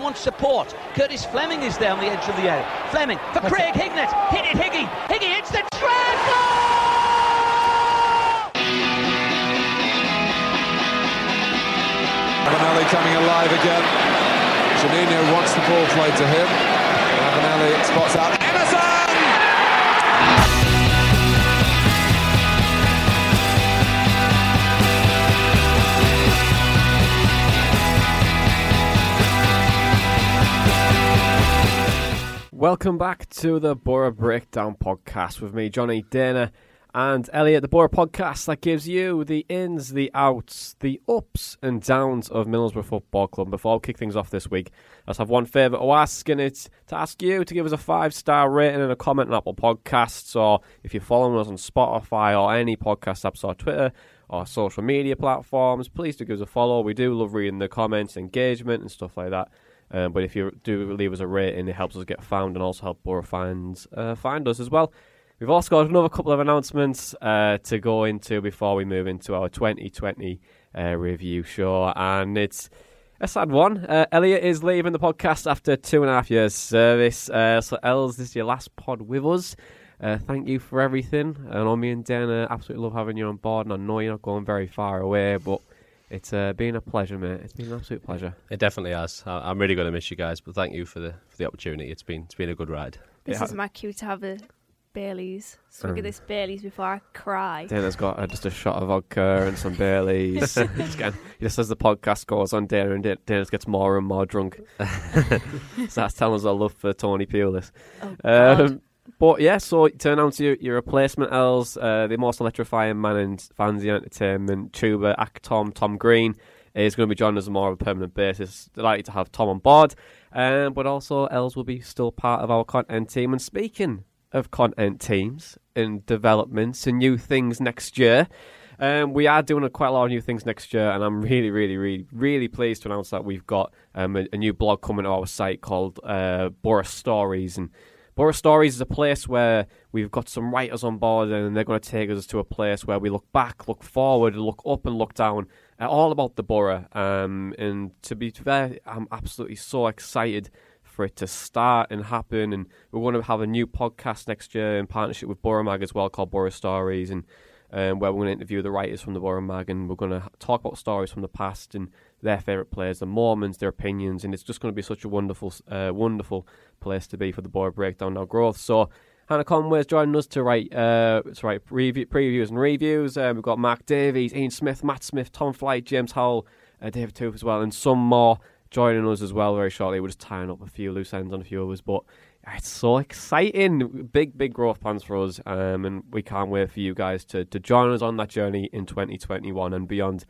wants support. Curtis Fleming is there on the edge of the area. Fleming for Craig Hignett. Hit it, Higgy. Higgy hits the trap. Ravanelli coming alive again. Janino wants the ball played to him. Ravanelli spots out Welcome back to the Boro Breakdown podcast with me, Jonny Dana, and Elliott. The Boro podcast that gives you the ins, the outs, the ups and downs of Middlesbrough Football Club. Before I kick things off this week, I just have one favour to ask, and it's to ask you to give us a five star rating and a comment on Apple Podcasts, or if you're following us on Spotify or any podcast apps or Twitter or social media platforms, please do give us a follow. We do love reading the comments, engagement, and stuff like that. Um, but if you do leave us a rating, it helps us get found and also help Boro fans uh, find us as well. We've also got another couple of announcements uh, to go into before we move into our 2020 uh, review show, and it's a sad one. Uh, Elliott is leaving the podcast after two and a half years service. Uh, so, Els, this is your last pod with us. Uh, thank you for everything. I know me and Dana absolutely love having you on board, and I know you're not going very far away, but it's uh, been a pleasure, mate. It's been an absolute pleasure. It definitely has. I- I'm really going to miss you guys, but thank you for the for the opportunity. It's been it's been a good ride. This Yeah. is my cue to have a Baileys. Swig Um, of this Baileys before I cry. Dana's got uh, just a shot of vodka and some Baileys. Just getting- just as the podcast goes on, Dana and Da- Dana gets more and more drunk. so that's telling us our love for Tony Pulis. Oh, God. Um, but yeah, so to announce your, your replacement, Els, uh, the most electrifying man in fancy entertainment, tuba, act Tom, Tom Green, is going to be joining us on more of a permanent basis. Delighted to have Tom on board. Um, but also, Els will be still part of our content team. And speaking of content teams and developments and new things next year, um, we are doing a, quite a lot of new things next year, and I'm really, really, really, really pleased to announce that we've got um, a, a new blog coming to our site called uh, Boro Stories. And Boro Stories is a place where we've got some writers on board, and they're going to take us to a place where we look back, look forward, look up, and look down, uh, all about the borough. Um, and to be fair, I'm absolutely so excited for it to start and happen. And we're going to have a new podcast next year in partnership with Boro Mag as well, called Boro Stories, and um, where we're going to interview the writers from the Boro Mag, and we're going to talk about stories from the past and their favourite players, the Mormons, their opinions, and it's just going to be such a wonderful, uh, wonderful place to be for the Boro Breakdown Now Growth. So. Hannah Conway's joining us to write uh, to write preview, previews and reviews. Um, we've got Mark Davies, Ian Smith, Matt Smith, Tom Flight, James Howell, uh, David Tooth as well, and some more joining us as well very shortly. We're just tying up a few loose ends on a few of us, but it's so exciting. Big, big growth plans for us, um, and we can't wait for you guys to, to join us on that journey in 2021 and beyond.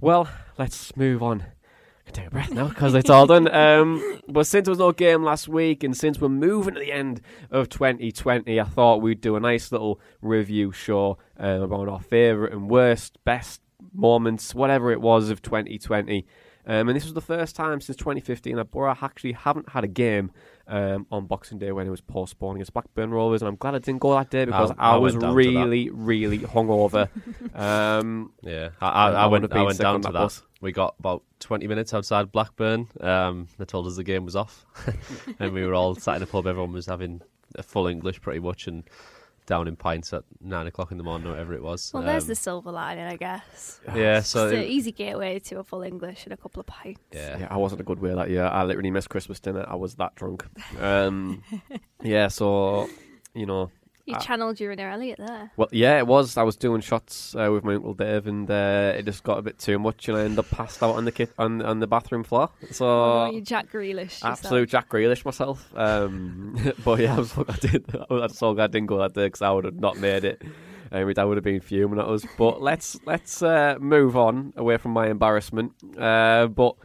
Well, let's move on. I can take a breath now because it's all done. Um, but since there was no game last week, and since we're moving to the end of 2020, I thought we'd do a nice little review show um, about our favourite and worst, best moments, whatever it was of 2020. Um, and this was the first time since 2015 that Boro actually haven't had a game um, on Boxing Day when it was postponed against Blackburn Rovers, and I'm glad I didn't go that day because I- I, I was went down to really, really hungover. um, Yeah, I, I, I went I went down to that. We got about 20 minutes outside Blackburn. Um, they told us the game was off, and we were all sat in a pub. Everyone was having a full English pretty much, and down in pints at nine o'clock in the morning, or whatever it was. Well, there's Um, the silver lining, I guess. yeah. So It's an easy gateway to a full English and a couple of pints. yeah, Yeah, I wasn't a good way that year. I literally missed Christmas dinner. I was that drunk. Um, yeah, so you know, You Ah. channeled your inner Elliott there. well, yeah, it was. I was doing shots uh, with my uncle Dave, and uh, it just got a bit too much, and I ended up passed out on the kit on, on the bathroom floor. So oh, you Jack Grealish. yourself. absolute Jack Grealish myself. Um, but yeah, I was I did. I so glad I didn't go that day because I would have not made it. Uh, my dad would have been fuming at us. But let's let's uh, move on away from my embarrassment. Uh, but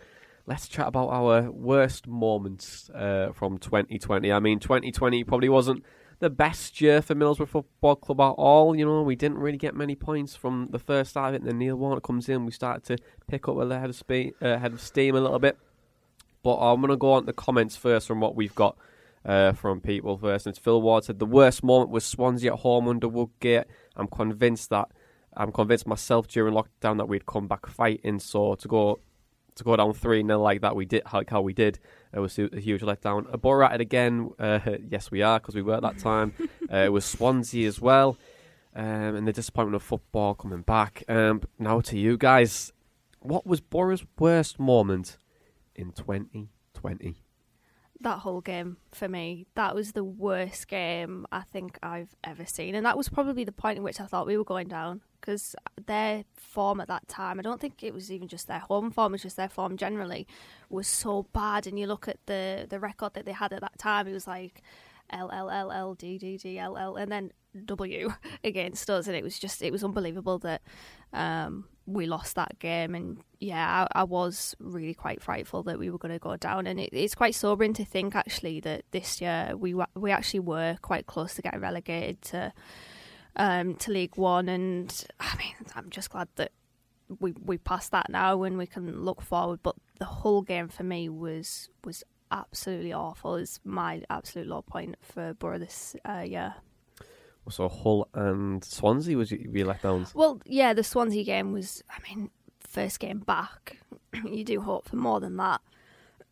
let's chat about our worst moments uh, from 2020. I mean, 2020 probably wasn't the best year for Middlesbrough Football Club at all. You know, we didn't really get many points from the first it. And then Neil Warnock comes in. We started to pick up a head of, spe- uh, head of steam a little bit. But I'm going to go on to the comments first from what we've got uh, from people first. And it's Phil Ward said the worst moment was Swansea at home under Woodgate. I'm convinced that I'm convinced myself during lockdown that we'd come back fighting. So to go to go down three 0 like that we did like how we did it was a huge letdown. A at it again. Uh, yes, we are because we were at that time. uh, it was Swansea as well, um, and the disappointment of football coming back. Um, now to you guys, what was Boro's worst moment in 2020? that Hull game for me, that was the worst game I think I've ever seen. And that was probably the point in which I thought we were going down because their form at that time, I don't think it was even just their home form, it was just their form generally, was so bad. And you look at the, the record that they had at that time, it was like L L L L D D D L L and then W against us. And it was just, it was unbelievable that um, we lost that game. And yeah, I, I was really quite frightful that we were going to go down. And it, it's quite sobering to think actually that this year we we actually were quite close to getting relegated to um, to League One. And I mean, I'm just glad that we we passed that now and we can look forward. But the Hull game for me was was absolutely awful. It's my absolute low point for Boro this uh, year. So Hull and Swansea was you you let down. Well, yeah, the Swansea game was, I mean, first game back. you do hope for more than that,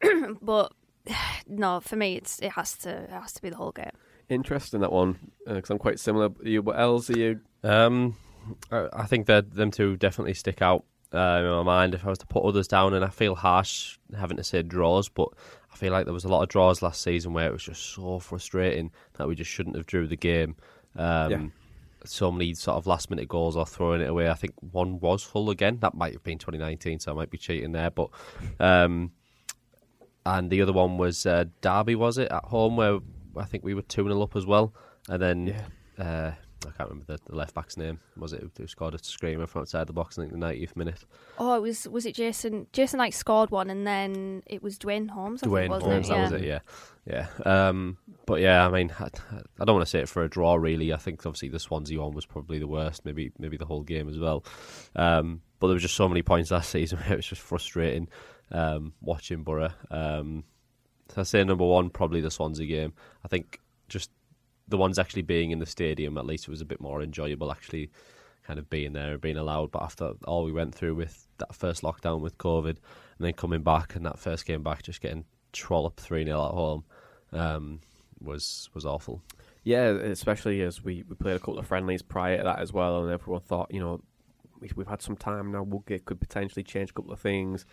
but no, for me, it's it has to it has to be the Hull game. Interesting that one because I'm quite similar. You, what else are you? Um, I I think that them two definitely stick out uh, in my mind. If I was to put others down, and I feel harsh having to say draws, but I feel like there was a lot of draws last season where it was just so frustrating that we just shouldn't have drew the game. Um, Yeah. So many sort of last minute goals or throwing it away. I think one was full again. That might have been 2019, so I might be cheating there. But um, and the other one was uh, Derby, was it at home where I think we were two 0 up as well, and then Yeah. uh, I can't remember the, the left back's name. Was it who scored a screamer from outside the box? I think the 90th minute. Oh, it was was it Jason? Jason like scored one, and then it was Duane Holmes. I think, Duane wasn't Holmes, it? that was it. Yeah, yeah. Um, but yeah, I mean, I, I don't want to say it for a draw. Really, I think obviously the Swansea one was probably the worst. Maybe maybe the Hull game as well. Um, but there was just so many points last season where it was just frustrating um, watching Boro. Um, so I say number one, probably the Swansea game. I think just the ones actually being in the stadium, at least it was a bit more enjoyable actually kind of being there and being allowed. But after all we went through with that first lockdown with COVID and then coming back and that first game back, just getting trolled 3 0 at home um, was was awful. Yeah, especially as we, we played a couple of friendlies prior to that as well, and everyone thought, you know, we, we've had some time now. Woodgate could potentially change a couple of things.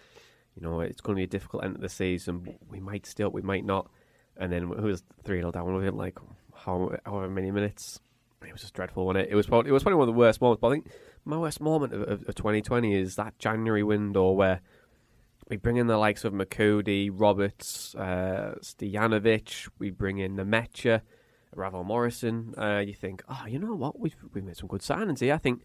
You know, it's going to be a difficult end of the season. We might still, we might not. And then it was three 0 down within like how however many minutes. It was just dreadful, wasn't it? It was probably it was probably one of the worst moments. But I think my worst moment of, of, of 2020 is that January window where we bring in the likes of Moukoudi, Roberts, uh. We bring in Nmecha, Ravel Morrison. Uh, you think, oh, you know what? We've we've made some good signings here. I think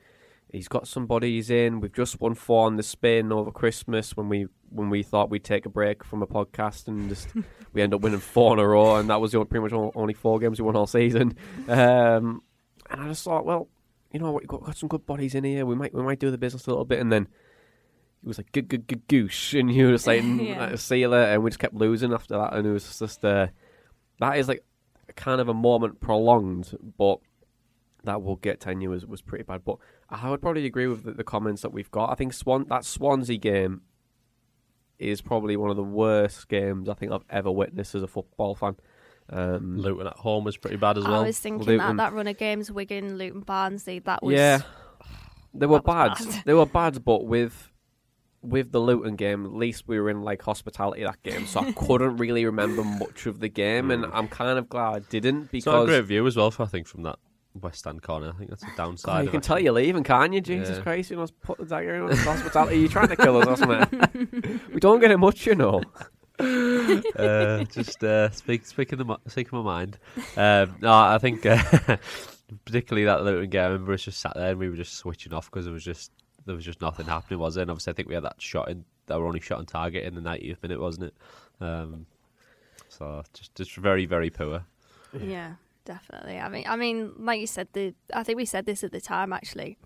he's got some bodies in. We've just won four on the spin over Christmas when we when we thought we'd take a break from a podcast and just we end up winning four in a row, and that was the only, pretty much all- only four games we won all season. Um, and I just thought, well, you know, what, we've got, got some good bodies in here. We might we might do the business a little bit, and then. It was like good, good, good goosh, and you were just like, Yeah. like, see you later, and we just kept losing after that, and it was just uh, that is like kind of a moment prolonged, but that will get tenure was, was pretty bad. But I would probably agree with the, the comments that we've got. I think Swan that Swansea game is probably one of the worst games I think I've ever witnessed as a football fan. Um, Luton at home was pretty bad as well. I was thinking Luton. that that run of games, Wigan, Luton, Barnsley, that was yeah, they were bad. bad. They were bad, but with with the Luton game, at least we were in like hospitality that game, so I couldn't really remember much of the game, and I'm kind of glad I didn't It's not a because great view as well, I think, from that West End corner. I think that's a Oh, downside. you can tell you're leaving, can't you? Jesus Yeah. Christ, you know, put the dagger in hospitality. You're trying to kill us, or something. we don't get it much, you know. uh, just uh, speak, speaking the, speaking my mind. Um, no, I think uh, particularly that Luton game. I remember us just sat there and we were just switching off because there was just there was just nothing happening, was there? And obviously, I think we had that shot in that were only shot on target in the 90th minute, wasn't it? Um, so just just very very poor. Yeah, definitely. I mean, I mean, like you said, the I think we said this at the time actually,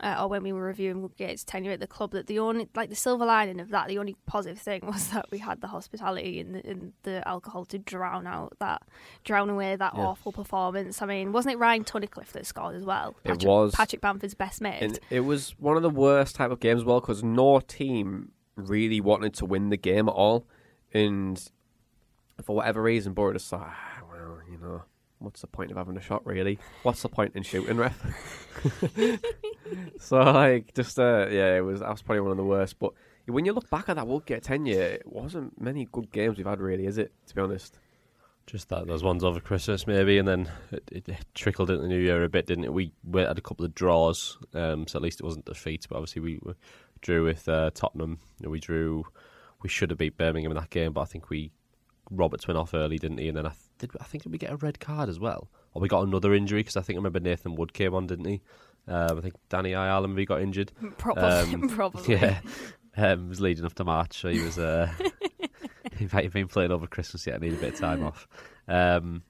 uh, or when we were reviewing Woodgate's tenure at the club, that the only like the silver lining of that, the only positive thing was that we had the hospitality and the, and the alcohol to drown out that, drown away that Yeah. awful performance. I mean, wasn't it Ryan Tunnicliffe that scored as well? It Patrick, was. Patrick Bamford's best mate. And it was one of the worst type of games as well because no team really wanted to win the game at all, and for whatever reason, Boro just thought, ah, well, you know, what's the point of having a shot really? What's the point in shooting, ref? so like, just uh, yeah, it was that was probably one of the worst. But when you look back at that Woodgate tenure, it wasn't many good games we've had really, is it? To be honest. Just that those ones over Christmas maybe, and then it, it, it trickled into the new year a bit, didn't it? We, we had a couple of draws, um, so at least it wasn't defeats. But obviously we, drew with uh, Tottenham. and We drew. We should have beat Birmingham in that game, but I think we Roberts went off early, didn't he? And then I th- did. I think did we get a red card as well, or we got another injury because I think I remember Nathan Wood came on, didn't he? Um, I think Danny Ayala maybe got injured. probably, Um, probably. Yeah, um, was leading up to March, so he was. Uh, in fact he might have been playing over Christmas yet. I need a bit of time off. Um,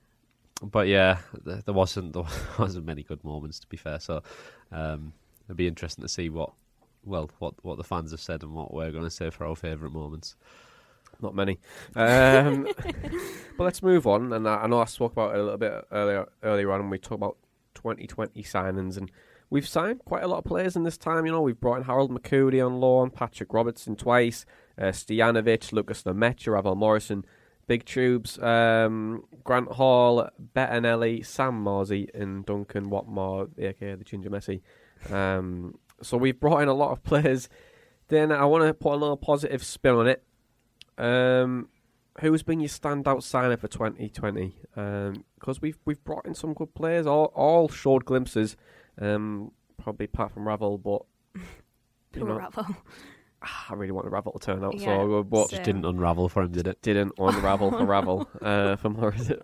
but yeah, th- there wasn't there wasn't many good moments to be fair. So um, it'd be interesting to see what well what what the fans have said and what we're going to say for our favourite moments. Not many. Um, but let's move on. And I, I know I spoke about it a little bit earlier earlier on when we talked about 2020 signings, and we've signed quite a lot of players in this time. You know, we've brought in Harold Moukoudi on loan, Patrick Robertson twice, uh, Stojanovic, Lukas Nmecha, Ravel Morrison, Big Tubes, um, Grant Hall, Bettinelli, Sam Morsy, and Duncan Watmore, aka the Ginger Messi. Um, so we've brought in a lot of players. Then I want to put a little positive spin on it. Um, who's been your standout signer for 2020? Because we've we've brought in some good players, all all showed glimpses. Um, probably apart from Ravel, but you Poor know, Ravel. I really want Ravel to turn out Yeah, so good, but same. Didn't unravel for him, did it? didn't unravel for Ravel. Uh, for more is it?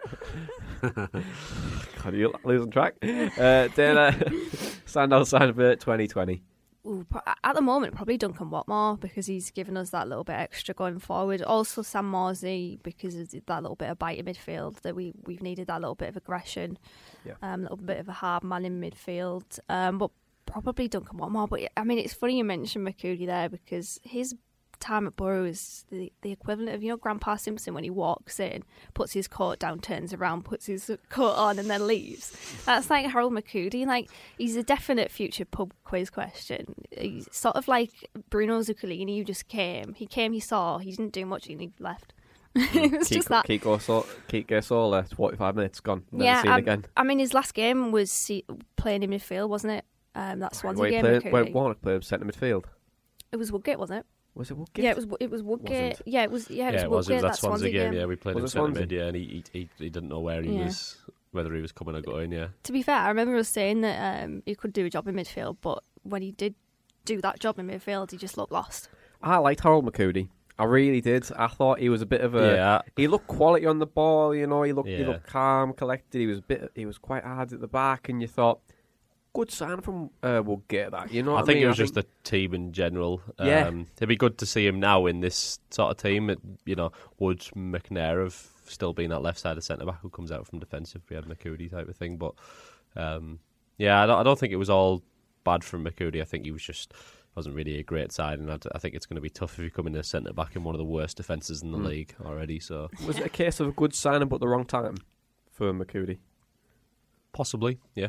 God, you losing track. Uh, then uh, standout signer for 2020. Ooh, at the moment, probably Duncan Watmore because he's given us that little bit extra going forward. Also, Sam Morsy because of that little bit of bite in midfield that we we've needed that little bit of aggression, Yeah. um, a little bit of a hard man in midfield. Um, but probably Duncan Watmore. But I mean, it's funny you mentioned Moukoudi there because his time at Boro is the, the equivalent of you know Grandpa Simpson when he walks in, puts his coat down, turns around, puts his coat on, and then leaves. That's like Harold Moukoudi. Like he's a definite future pub quiz question. He's sort of like Bruno Zuculini, who just came. He came, he saw, he didn't do much, and he left. it was just that. Kiko Sol, Kiko Sola, 45 minutes gone. Never yeah, seen um, again. I mean, his last game was see, playing in midfield, wasn't it? Um, that Swansea Wait, game. played, wait, Warnock played centre midfield. It was Woodgate, wasn't it? Was it Woodgate? Yeah, it was. It was Woodgate. Wasn't. Yeah, it was. Yeah, it was yeah, it was. It Woodgate. was that Swansea, game. game. Yeah, we played Was in it centre Swansea? mid. Yeah, and he, he he didn't know where he Yeah. was, whether he was coming or going. Yeah. To be fair, I remember us saying that um, he could do a job in midfield, but when he did do that job in midfield, he just looked lost. I liked Harold Moukoudi. I really did. I thought he was a bit of a. Yeah. He looked quality on the ball. You know, he looked he looked calm, collected. He was a bit. He was quite hard at the back, and you thought, good sign from uh, we'll get that. You know, I think mean? it was just the team in general. Yeah. Um, it'd be good to see him now in this sort of team. It, you know, would McNair have still been that left side of centre back who comes out from defensive? We had Moukoudi type of thing, but um, yeah, I don't, I don't think it was all bad from Moukoudi. I think he was just wasn't really a great side, and I, I think it's going to be tough if you come in as centre back in one of the worst defences in the Mm. league already. So Was it a case of a good signing but the wrong time for Moukoudi? possibly, yeah,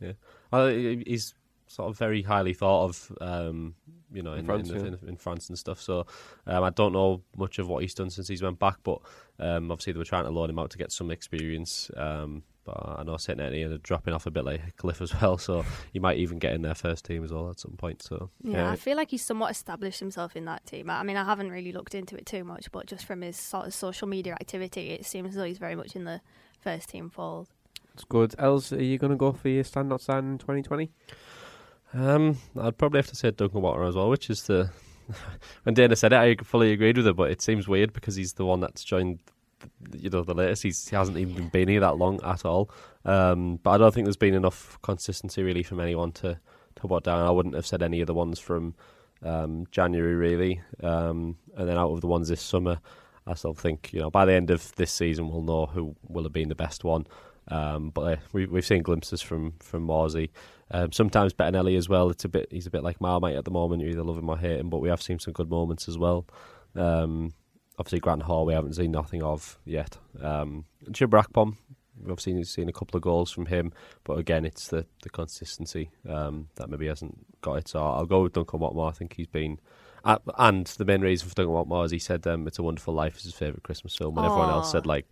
yeah. Uh, he- he's sort of very highly thought of, um, you know, in, In France, in, yeah. in, in France and stuff. So um, I don't know much of what he's done since he's went back, but um, obviously they were trying to loan him out to get some experience. Um, but I know St. Etienne are dropping off a bit like Cliff as well, so he might even get in their first team as well at some point. So Yeah, Yeah. I feel like he's somewhat established himself in that team. I mean, I haven't really looked into it too much, but just from his sort of social media activity, it seems as though he's very much in the first team fold. It's good. Els, are you going to go for your standout stand in 2020? Um, I'd probably have to say Duncan Water as well, which is the when Dana said it, I fully agreed with her. But it seems weird because he's the one that's joined, the, you know, the latest. He's, he hasn't even been here that long at all. Um, but I don't think there's been enough consistency really from anyone to to put down. I wouldn't have said any of the ones from um, January really, um, and then out of the ones this summer, I still think you know by the end of this season we'll know who will have been the best one. Um, but uh, we, we've seen glimpses from from Morsy. Um, sometimes Bettinelli as well. It's a bit he's a bit like Marmite at the moment. You either love him or hate him. But we have seen some good moments as well. Um, obviously, Grant Hall we haven't seen nothing of yet. Um, Jim we've obviously seen a couple of goals from him. But again, it's the the consistency um, that maybe hasn't got it. So I'll go with Duncan Watmore. I think he's been. Uh, and the main reason for Duncan Watmore is he said um, "It's a Wonderful Life" is his favourite Christmas film, and everyone else said like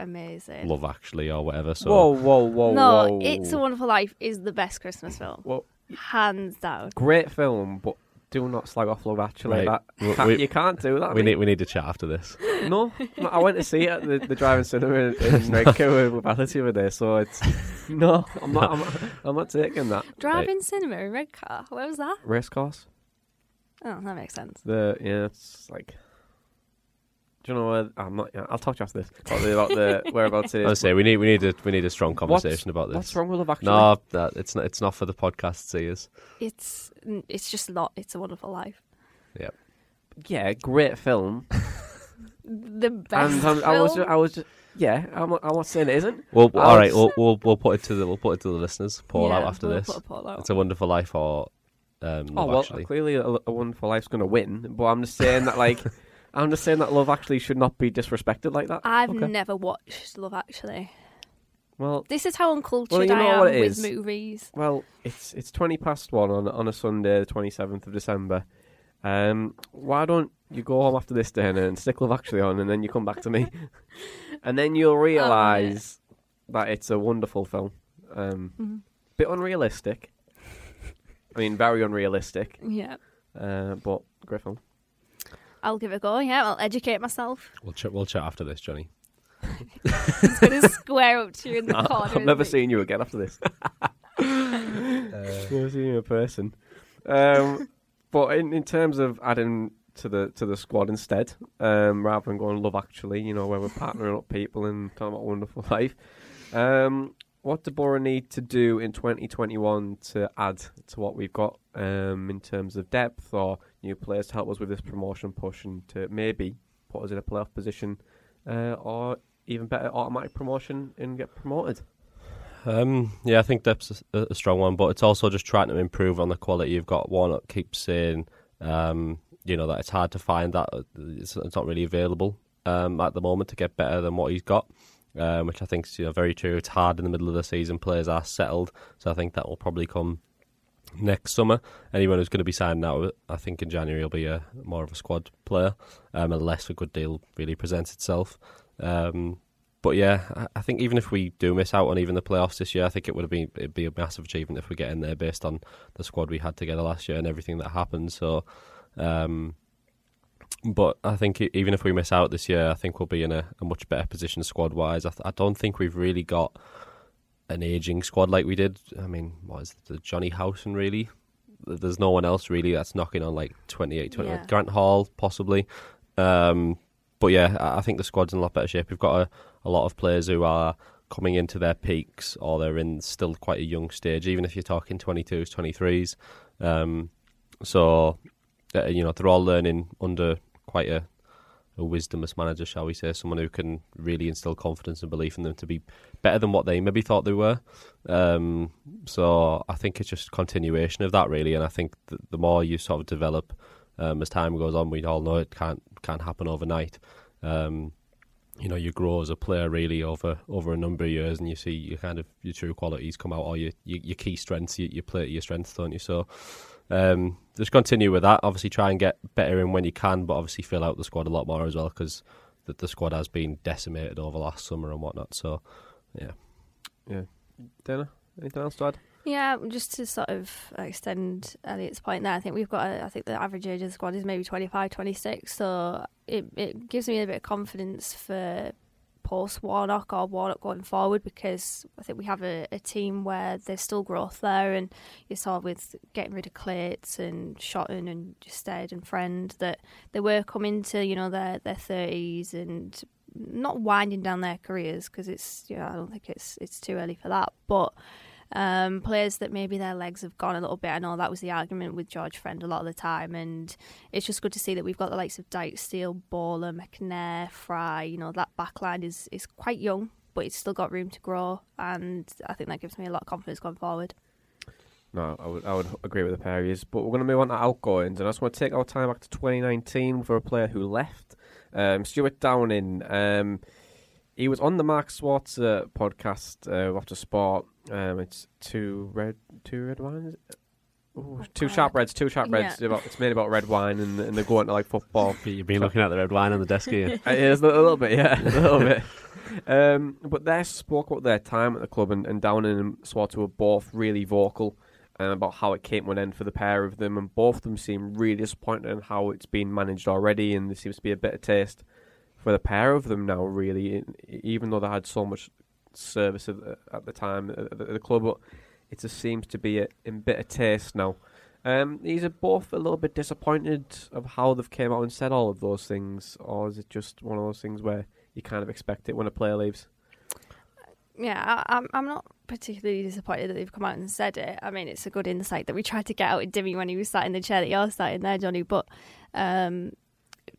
Amazing. Love Actually or whatever. So whoa, whoa, whoa, no, whoa. It's a Wonderful Life is the best Christmas film, Well, hands down. great film, but do not slag off Love Actually. Right. That We- can't- we- you can't do that. we mate. need we need to chat after this. No, no, I went to see it at the, the driving cinema in, in Redcar with Alice the other day, so it's no, I'm not, I'm not, I'm not taking that Driving cinema in Redcar. Where was that? racecourse. Oh, that makes sense. The yeah, it's like. Do you know where I'm not. I'll talk to you after this about the, about the whereabouts it I is. say we need we need a we need a strong What's- conversation about this. What's wrong with Love Actually? No, that it's not. It's not for the podcast seers. It's it's just not. It's a Wonderful Life. Yep. Yeah, great film. The best and um, film. I was, just, I was, just, yeah, I'm, I'm not saying it isn't. Well, I all right. We'll, we'll we'll put it to the we'll put it to the listeners. Paul Yeah, out after we'll this. put a poll out. It's a wonderful life or um, Oh Love well, actually. clearly a, a Wonderful Life's going to win, but I'm just saying that like, I'm just saying that Love Actually should not be disrespected like that. I've Okay. never watched Love Actually. Well, This is how uncultured Well, you know I am what it with is? movies. well, it's it's twenty past one on on a Sunday, the twenty seventh of December. Um, why don't you go home after this dinner and stick Love Actually on, and then you come back to me, and then you'll realise that it's a wonderful film. Um, Mm-hmm. bit unrealistic. I mean, very unrealistic, Yeah, uh, but great film. I'll give it a go. Yeah, I'll educate myself. We'll chat. We'll chat after this, Jonny. It's going to square up to you in the corner. I've never isn't seen you again after this. never seen you in person. Um, but in, in terms of adding to the to the squad instead, um, rather than going Love Actually, you know, where we're partnering up people and talking about a wonderful life. Um, what do Borough need to do in 2021 to add to what we've got um, in terms of depth or new players to help us with this promotion push and to maybe put us in a playoff position uh, or even better automatic promotion and get promoted? Um, yeah, I think that's a, a strong one, but it's also just trying to improve on the quality you've got. Warnock keeps saying, um, you know, that it's hard to find that it's, it's not really available um, at the moment to get better than what he's got, um, which I think is you know, very true. It's hard in the middle of the season. Players are settled, so I think that will probably come next summer. Anyone who's going to be signed now, I think in January, will be a more of a squad player, um, unless a good deal really presents itself. Um, but yeah, I- think even if we do miss out on even the playoffs this year, I think it would have been it'd be a massive achievement if we get in there based on the squad we had together last year and everything that happened. So, um, but I think even if we miss out this year, I think we'll be in a, a much better position squad wise. I, th- I don't think we've really got an aging squad like we did. I mean, what is it, Jonny Howson really? There's no one else really that's knocking on like 28, 29. Yeah. Grant Hall possibly. Um, but yeah, I I think the squad's in a lot better shape. We've got a, a lot of players who are coming into their peaks or they're in still quite a young stage, even if you're talking 22s, 23s. Um, so, uh, you know, they're all learning under quite a, a wisdomous manager, shall we say, someone who can really instill confidence and belief in them to be better than what they maybe thought they were. Um, so I think it's just continuation of that, really. And I think the, more you sort of develop um, as time goes on, we all know it can't can't happen overnight. Um, you know you grow as a player really over over a number of years, and you see your kind of your true qualities come out, or your your, your key strengths. You, you play your strengths, don't you? So. Um, just continue with that. Obviously, try and get better in when you can, but obviously fill out the squad a lot more as well because the, the squad has been decimated over last summer and whatnot. So, yeah, yeah. Dana, anything else to add? Yeah, just to sort of extend Elliott's point there, I think we've got, a, I think the average age of the squad is maybe 25, 26, so it, it gives me a bit of confidence for post Warnock or Warnock going forward because I think we have a, a, team where there's still growth there, and you saw with getting rid of Clates and Shotton and Stead and Friend that they were coming to you know their their thirties and not winding down their careers because it's you know I don't think it's it's too early for that, but um, players that maybe their legs have gone a little bit. I know that was the argument with George Friend a lot of the time, and it's just good to see that we've got the likes of Dijksteel, Bola, McNair, Fry. You know that backline is is quite young, but it's still got room to grow, and I think that gives me a lot of confidence going forward. No, I would I would agree with the pair of but we're going to move on to outgoings, and I just want to take our time back to 2019 for a player who left, um, Stuart Downing. Um, he was on the Mark Schwarzer podcast uh, after sport. Um, it's two red, two red wines. Ooh, two sharp reds, two sharp reds. Yeah. About, it's made about red wine, and, and they're going to like football. You've been looking at the red wine on the desk here. Uh, yeah, a little bit, yeah, a little bit. Um, but they spoke about their time at the club, and, and Downing and Schwarzer were both really vocal um, about how it came to an end for the pair of them, and both of them seem really disappointed in how it's been managed already, and there seems to be a bitter taste for the pair of them now, really, even though they had so much service at the, time at the, club, but it just seems to be in bitter taste now. Um, these are both a little bit disappointed of how they've came out and said all of those things, or is it just one of those things where you kind of expect it when a player leaves? Yeah, I, I'm I'm not particularly disappointed that they've come out and said it. I mean, it's a good insight that we tried to get out of Dimmy when he was sat in the chair that you're sat in there, Jonny. But um,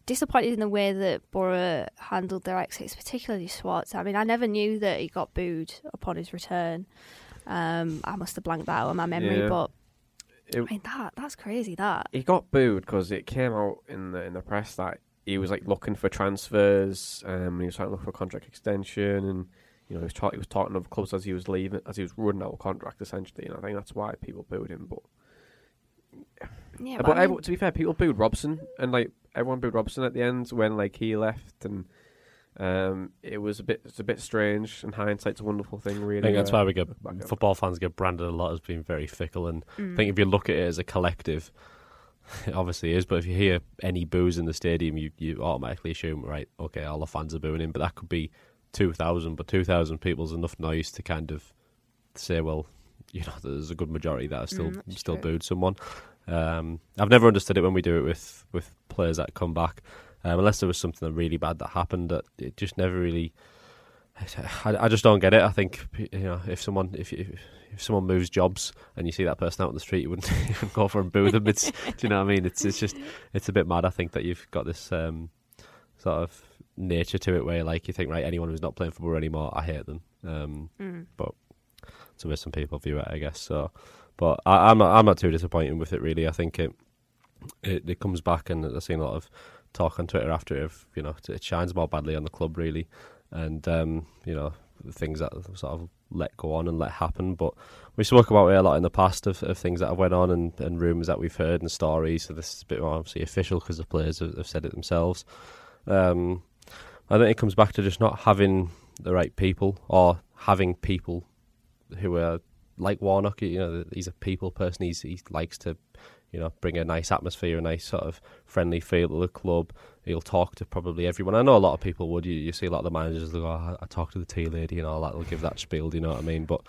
disappointed in the way that Boro handled their exits, particularly Schwartz. I mean, I never knew that he got booed upon his return. Um, I must have blanked that out of my memory, yeah. but it, I mean that that's crazy. That he got booed because it came out in the in the press that he was like looking for transfers, um, he was trying to look for a contract extension, and you know he was, tra- he was talking of clubs as he was leaving, as he was running out of contract essentially, and I think that's why people booed him. But yeah, but, but I mean, to be fair, people booed Robson, and like everyone booed Robson at the end when like he left, and um, it was a bit it's a bit strange. And hindsight's a wonderful thing, really. I think that's uh, why we get football fans get branded a lot as being very fickle, and mm. I think if you look at it as a collective. It obviously is, but if you hear any boos in the stadium, you, you automatically assume, right, okay, all the fans are booing him. But that could be 2,000, but 2,000 people's enough noise to kind of say, well, you know, there's a good majority that are still mm, still true. booed someone. Um, I've never understood it when we do it with, with players that come back, um, unless there was something really bad that happened. That it just never really. I, I just don't get it. I think you know if someone if, if if someone moves jobs and you see that person out on the street, you wouldn't even go for and boo them. It's do you know what I mean? It's it's just it's a bit mad. I think that you've got this um, sort of nature to it where like you think right anyone who's not playing football anymore, I hate them. Um, mm. But to way some people view it, I guess. So but I, am not, I'm not too disappointed with it really. I think it it, it comes back, and I've seen a lot of talk on Twitter after it. You know, it shines more badly on the club really, and um, you know things that sort of let go on and let happen. But we spoke about it a lot in the past of, of things that have went on and, and rumours that we've heard and stories. So this is a bit more obviously official because the players have, have, said it themselves. Um, I think it comes back to just not having the right people or having people who are like Warnock, you know, he's a people person. He's, he likes to, you know, bring a nice atmosphere, a nice sort of friendly feel to the club. He'll talk to probably everyone. I know a lot of people would. You, you see a lot of the managers go, oh, I talk to the tea lady and all that. They'll give that spiel. Do you know what I mean? But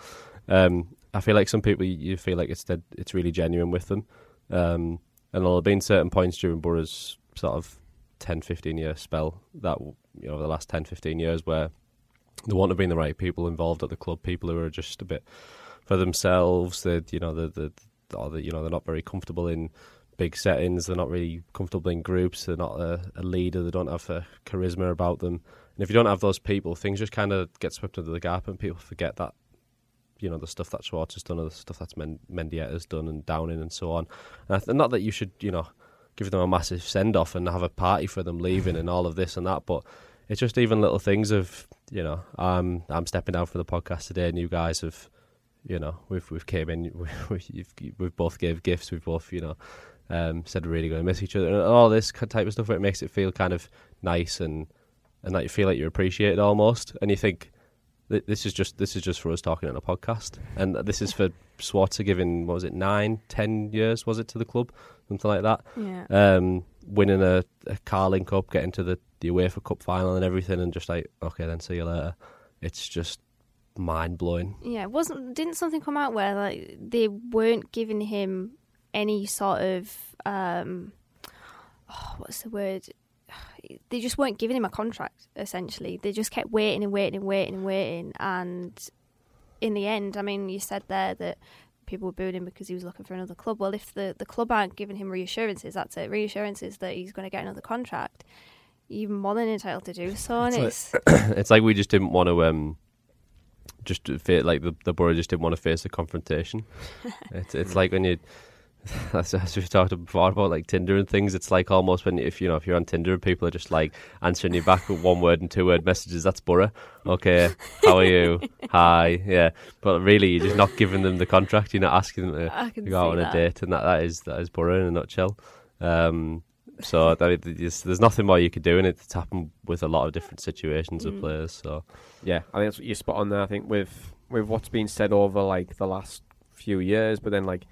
um, I feel like some people you feel like it's dead, it's really genuine with them. Um, and there'll have been certain points during Boro's sort of 10, 15 year spell that you know the last 10, 15 years where there won't have been the right people involved at the club. People who are just a bit for themselves. They, you know, the the, or the, you know, they're not very comfortable in big settings. They're not really comfortable in groups. They're not a, a leader. They don't have a charisma about them. And if you don't have those people, things just kind of get swept under the gap, and people forget that you know the stuff that Schwartz has done, or the stuff that's Men- Mendieta's done, and Downing, and so on. And th- not that you should, you know, give them a massive send off and have a party for them leaving and all of this and that, but it's just even little things of you know I'm I'm stepping down for the podcast today, and you guys have you know we've we've came in we've, we've both gave gifts, we've both you know um, said we're really going to miss each other, and all this type of stuff. Where it makes it feel kind of nice and and like you feel like you're appreciated almost, and you think this is just this is just for us talking on a podcast, and this is for Schwarzer giving what was it nine, ten years was it to the club, something like that. Yeah. Um, winning a, a Carling Cup, getting to the the UEFA Cup final and everything, and just like okay, then see you later. It's just mind blowing. Yeah, wasn't didn't something come out where like they weren't giving him any sort of um, oh, what's the word? They just weren't giving him a contract. Essentially, they just kept waiting and waiting and waiting and waiting, and in the end, I mean, you said there that people were booing him because he was looking for another club. Well, if the, the club aren't giving him reassurances, that's it. Reassurances that he's going to get another contract. You're more than entitled to do so. And it's, it's, like, it's like we just didn't want to um, just like the the Boro just didn't want to face the confrontation. it's it's like when you as, as we've talked before about like Tinder and things, it's like almost when if you know if you're on Tinder and people are just like answering you back with one word and two word messages. That's Boro. Okay, how are you? Hi, yeah. But really, you're just not giving them the contract. You're not asking them to, to go out on that. a date, and that, that is that is Boro in a nutshell. Um, so I mean, there's, there's, nothing more you could do, and it's happened with a lot of different situations mm. of players. So yeah, I think that's what you're spot on there. I think with with what's been said over like the last few years, but then like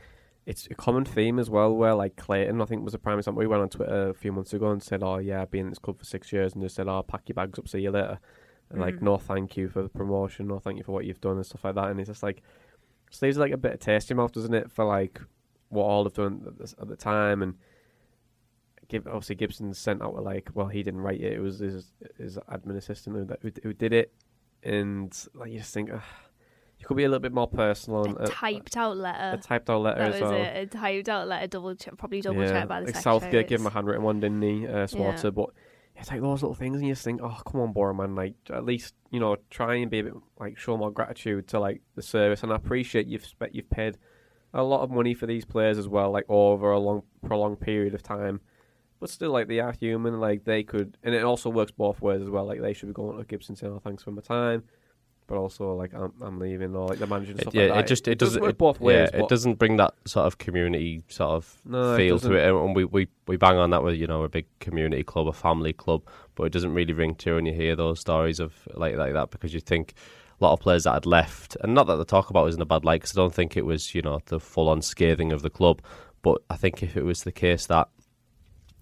it's a common theme as well where like Clayton I think was a prime example. We went on Twitter a few months ago and said, Oh yeah, I've been in this club for six years and just said, Oh pack your bags up, see you later and mm. like no thank you for the promotion, no thank you for what you've done and stuff like that and it's just like just leaves like a bit of taste in your mouth, doesn't it, for like what all have done at the, at the time and give obviously Gibson sent out a like well he didn't write it, it was his his admin assistant who, who, who did it and like you just think you could be a little bit more personal. A, typed out letter. A typed out letter that as was well. It, a typed out letter, double check, probably double yeah. checked by the like. Southgate gave him a handwritten one, didn't he, uh, Schwarzer? Yeah. But it's like those little things, and you just think, oh, come on, Boro, man. Like, at least you know, try and be a bit like show more gratitude to like the service, and I appreciate you've spent, you've paid a lot of money for these players as well, like over a long, prolonged period of time. But still, like they are human. Like they could, and it also works both ways as well. Like they should be going to Gibson saying, "Oh, thanks for my time." but also like I'm, I'm leaving or like the manager it, yeah, like that. it just it, it doesn't it, both ways. Yeah, it doesn't bring that sort of community sort of no, feel to it, and we, we we bang on that with you know a big community club, a family club, but it doesn't really ring true when you hear those stories of like like that because you think a lot of players that had left, and not that the talk about was in a bad light, because I don't think it was you know the full on scathing of the club, but I think if it was the case that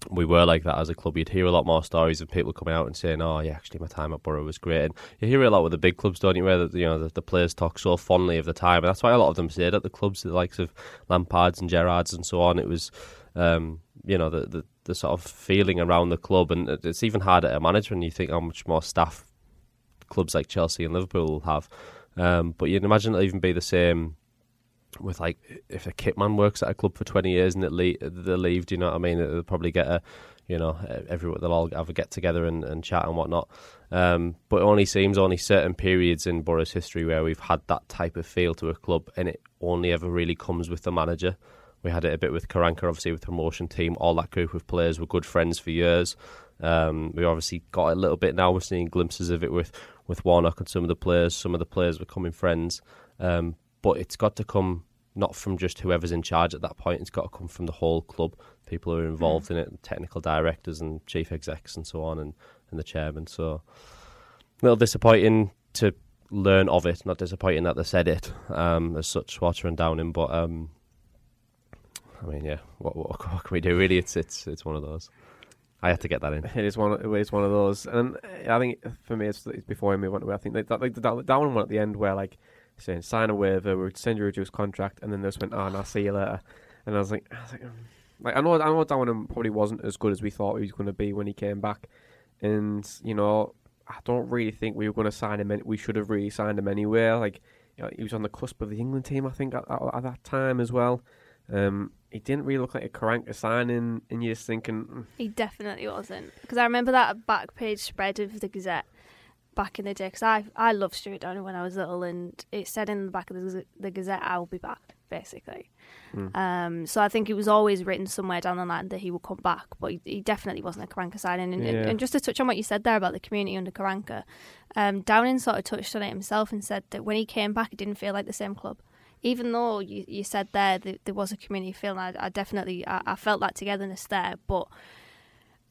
we were like that as a club. You'd hear a lot more stories of people coming out and saying, "Oh, yeah, actually, my time at Boro was great." And you hear a lot with the big clubs, don't you? Where the, you know the, the, players talk so fondly of the time, and that's why a lot of them stayed at the clubs, the likes of Lampards and Gerrards and so on. It was, um, you know, the, the, the sort of feeling around the club, and it's even harder to manage when you think how much more staff clubs like Chelsea and Liverpool will have. Um, but you'd imagine it'll even be the same with like if a kitman works at a club for 20 years and it le- they leave, do you know what I mean? They'll probably get a, you know, everyone they'll all have a get together and, and chat and whatnot. Um, but it only seems only certain periods in Boro's history where we've had that type of feel to a club, and it only ever really comes with the manager. We had it a bit with Karanka, obviously with the promotion team. All that group of players were good friends for years. Um, we obviously got a little bit now. We're seeing glimpses of it with with Warnock and some of the players. Some of the players becoming friends. Um, but it's got to come not from just whoever's in charge at that point. It's got to come from the whole club, people who are involved mm. in it, technical directors and chief execs and so on, and, and the chairman. So a little disappointing to learn of it. Not disappointing that they said it um, as such, Water and Downing. But um, I mean, yeah, what, what, what, can we do? Really, it's it's it's one of those. I had to get that in. It is one. It is one of those, and I think for me, it's, it's before away. I think that, like that, that one at the end where like saying sign a waiver, we'd send you a reduced contract, and then they just went, oh, and I'll see you later. And I was like, I was like, mm. like I know, I know Darwin probably wasn't as good as we thought he was going to be when he came back, and you know, I don't really think we were going to sign him. We should have really signed him anywhere. Like, you know, he was on the cusp of the England team, I think, at, at, at that time as well. Um, he didn't really look like a Karanka signing, and you're just thinking. Mm. He definitely wasn't. Because I remember that back page spread of the Gazette back in the day because I I loved Stuart Downing when I was little, and it said in the back of the, the Gazette, "I will be back." basically. Um, so I think it was always written somewhere down the line that he would come back, but he, he definitely wasn't a Karanka signing. And, Yeah. and just to touch on what you said there about the community under Karanka, um, Downing sort of touched on it himself and said that when he came back, it didn't feel like the same club. Even though you, you said there that there was a community feeling, I, I definitely I, I felt that togetherness there, but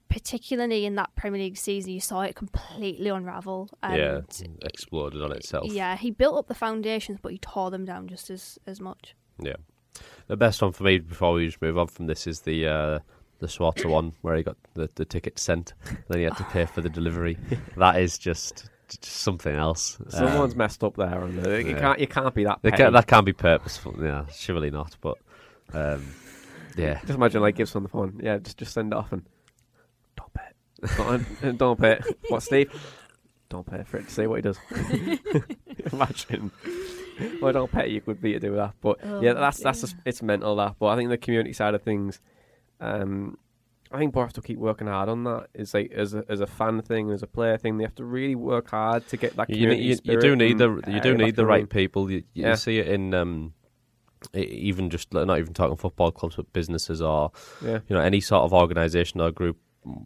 particularly in that Premier League season, you saw it completely unravel. And yeah, exploded on itself. yeah, he built up the foundations, but he tore them down just as as much. Yeah. The best one for me before we just move on from this is the uh, the Swarter one where he got the, the ticket sent, then he had to pay for the delivery. That is just, just something else. Someone's Um, messed up there, and uh, you yeah. can't you can't be that. they petty. that can't be purposeful. Yeah, surely not. But um, yeah, Just imagine like Gibson on the phone. Yeah, just just send it off and don't pay. it. Don't, don't pay. it. What, Steve? Don't pay for it. to See what he does. imagine. Well, don't pay you could be to do that, but Oh, yeah, that's that's just, it's mental that. But I think the community side of things, um, I think Boro have to keep working hard on that. It's like as a, as a fan thing, as a player thing, they have to really work hard to get that you, community you, you do need the you do need the right people. You, you Yeah. see it in um, even just not even talking football clubs, but businesses or Yeah. you know any sort of organisation or group,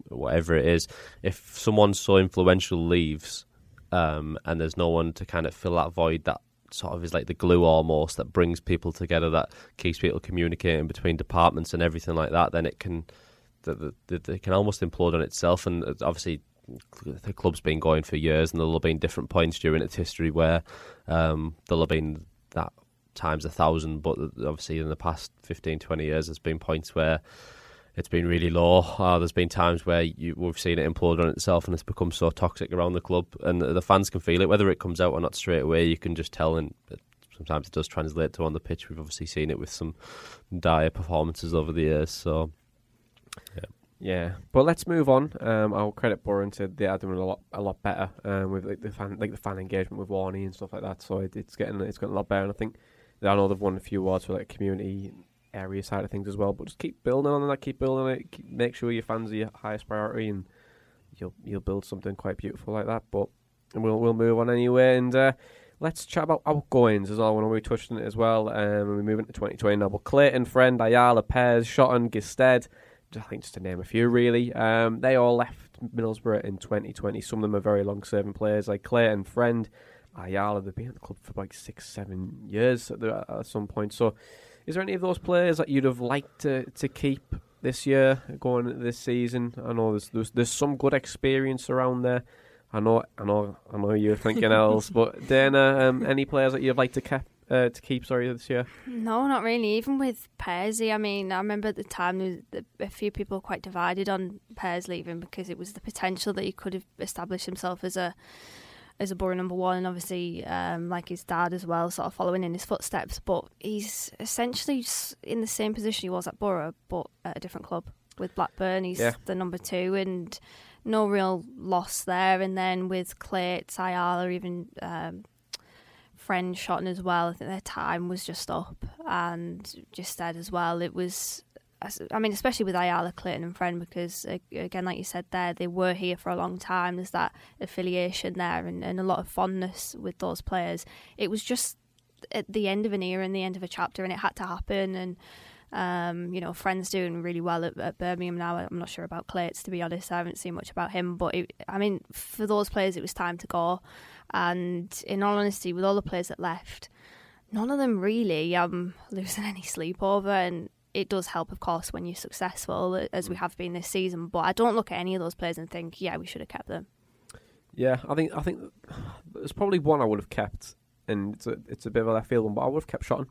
whatever it is. If someone so influential leaves, um, and there's no one to kind of fill that void, that sort of is like the glue almost that brings people together, that keeps people communicating between departments and everything like that. Then it can, the, the, the, can almost implode on itself. And obviously, the club's been going for years, and there'll have been different points during its history where um, there'll have been that times a thousand. But obviously, in the past 15, 20 years, there's been points where it's been really low. Uh, there's been times where you, we've seen it implode on itself, and it's become so toxic around the club, and the, the fans can feel it. Whether it comes out or not straight away, you can just tell, and sometimes it does translate to on the pitch. We've obviously seen it with some dire performances over the years. So, Yeah, Yeah, but let's move on. Um, I'll credit and said they are doing a lot, a lot better um, with like the fan, like the fan engagement with Warney and stuff like that. So it, it's getting, it's getting a lot better. And I think I know they've won a few awards for like community area side of things as well. But just keep building on that, keep building it. Keep, make sure your fans are your highest priority, and you'll you'll build something quite beautiful like that. But we'll we'll move on anyway, and uh, let's chat about outgoings as well. When we touched on it as well, um, and we move into 2020 now. But Clayton, Friend, Ayala, Pez, Shotton, Gestede. I think just to name a few, really. Um, they all left Middlesbrough in 2020. Some of them are very long-serving players, like Clayton, Friend, Ayala. They've been at the club for like six, seven years at, the, at some point. So, is there any of those players that you'd have liked to, to keep this year, going this season? I know there's, there's there's some good experience around there. I know, I know, I know you're thinking else, but Dana, um, any players that you'd like to keep? Uh, to keep, sorry, this year. No, not really. Even with Pearsley, I mean, I remember at the time there was a few people were quite divided on Pears leaving because it was the potential that he could have established himself as a as a Boro number one, and obviously, um, like his dad as well, sort of following in his footsteps. But he's essentially in the same position he was at Boro, but at a different club with Blackburn. He's Yeah. the number two, and no real loss there. And then with Clay, Ayala, even um, friend Shotton as well. I think their time was just up, and just said as well. It was, I mean, especially with Ayala, Clayton, and Friend, because uh, again, like you said there, they were here for a long time. There's that affiliation there, and, and a lot of fondness with those players. It was just at the end of an era and the end of a chapter, and it had to happen. And um, you know, Friend's doing really well at, at Birmingham now. I'm not sure about Clates, to be honest. I haven't seen much about him, but it, I mean, for those players, it was time to go. And in all honesty, with all the players that left, none of them really um losing any sleep over. And it does help, of course, when you're successful, as we have been this season. But I don't look at any of those players and think, yeah, we should have kept them. Yeah, I think I think there's probably one I would have kept, and it's a, it's a bit of a left field one, but I would have kept Shotton,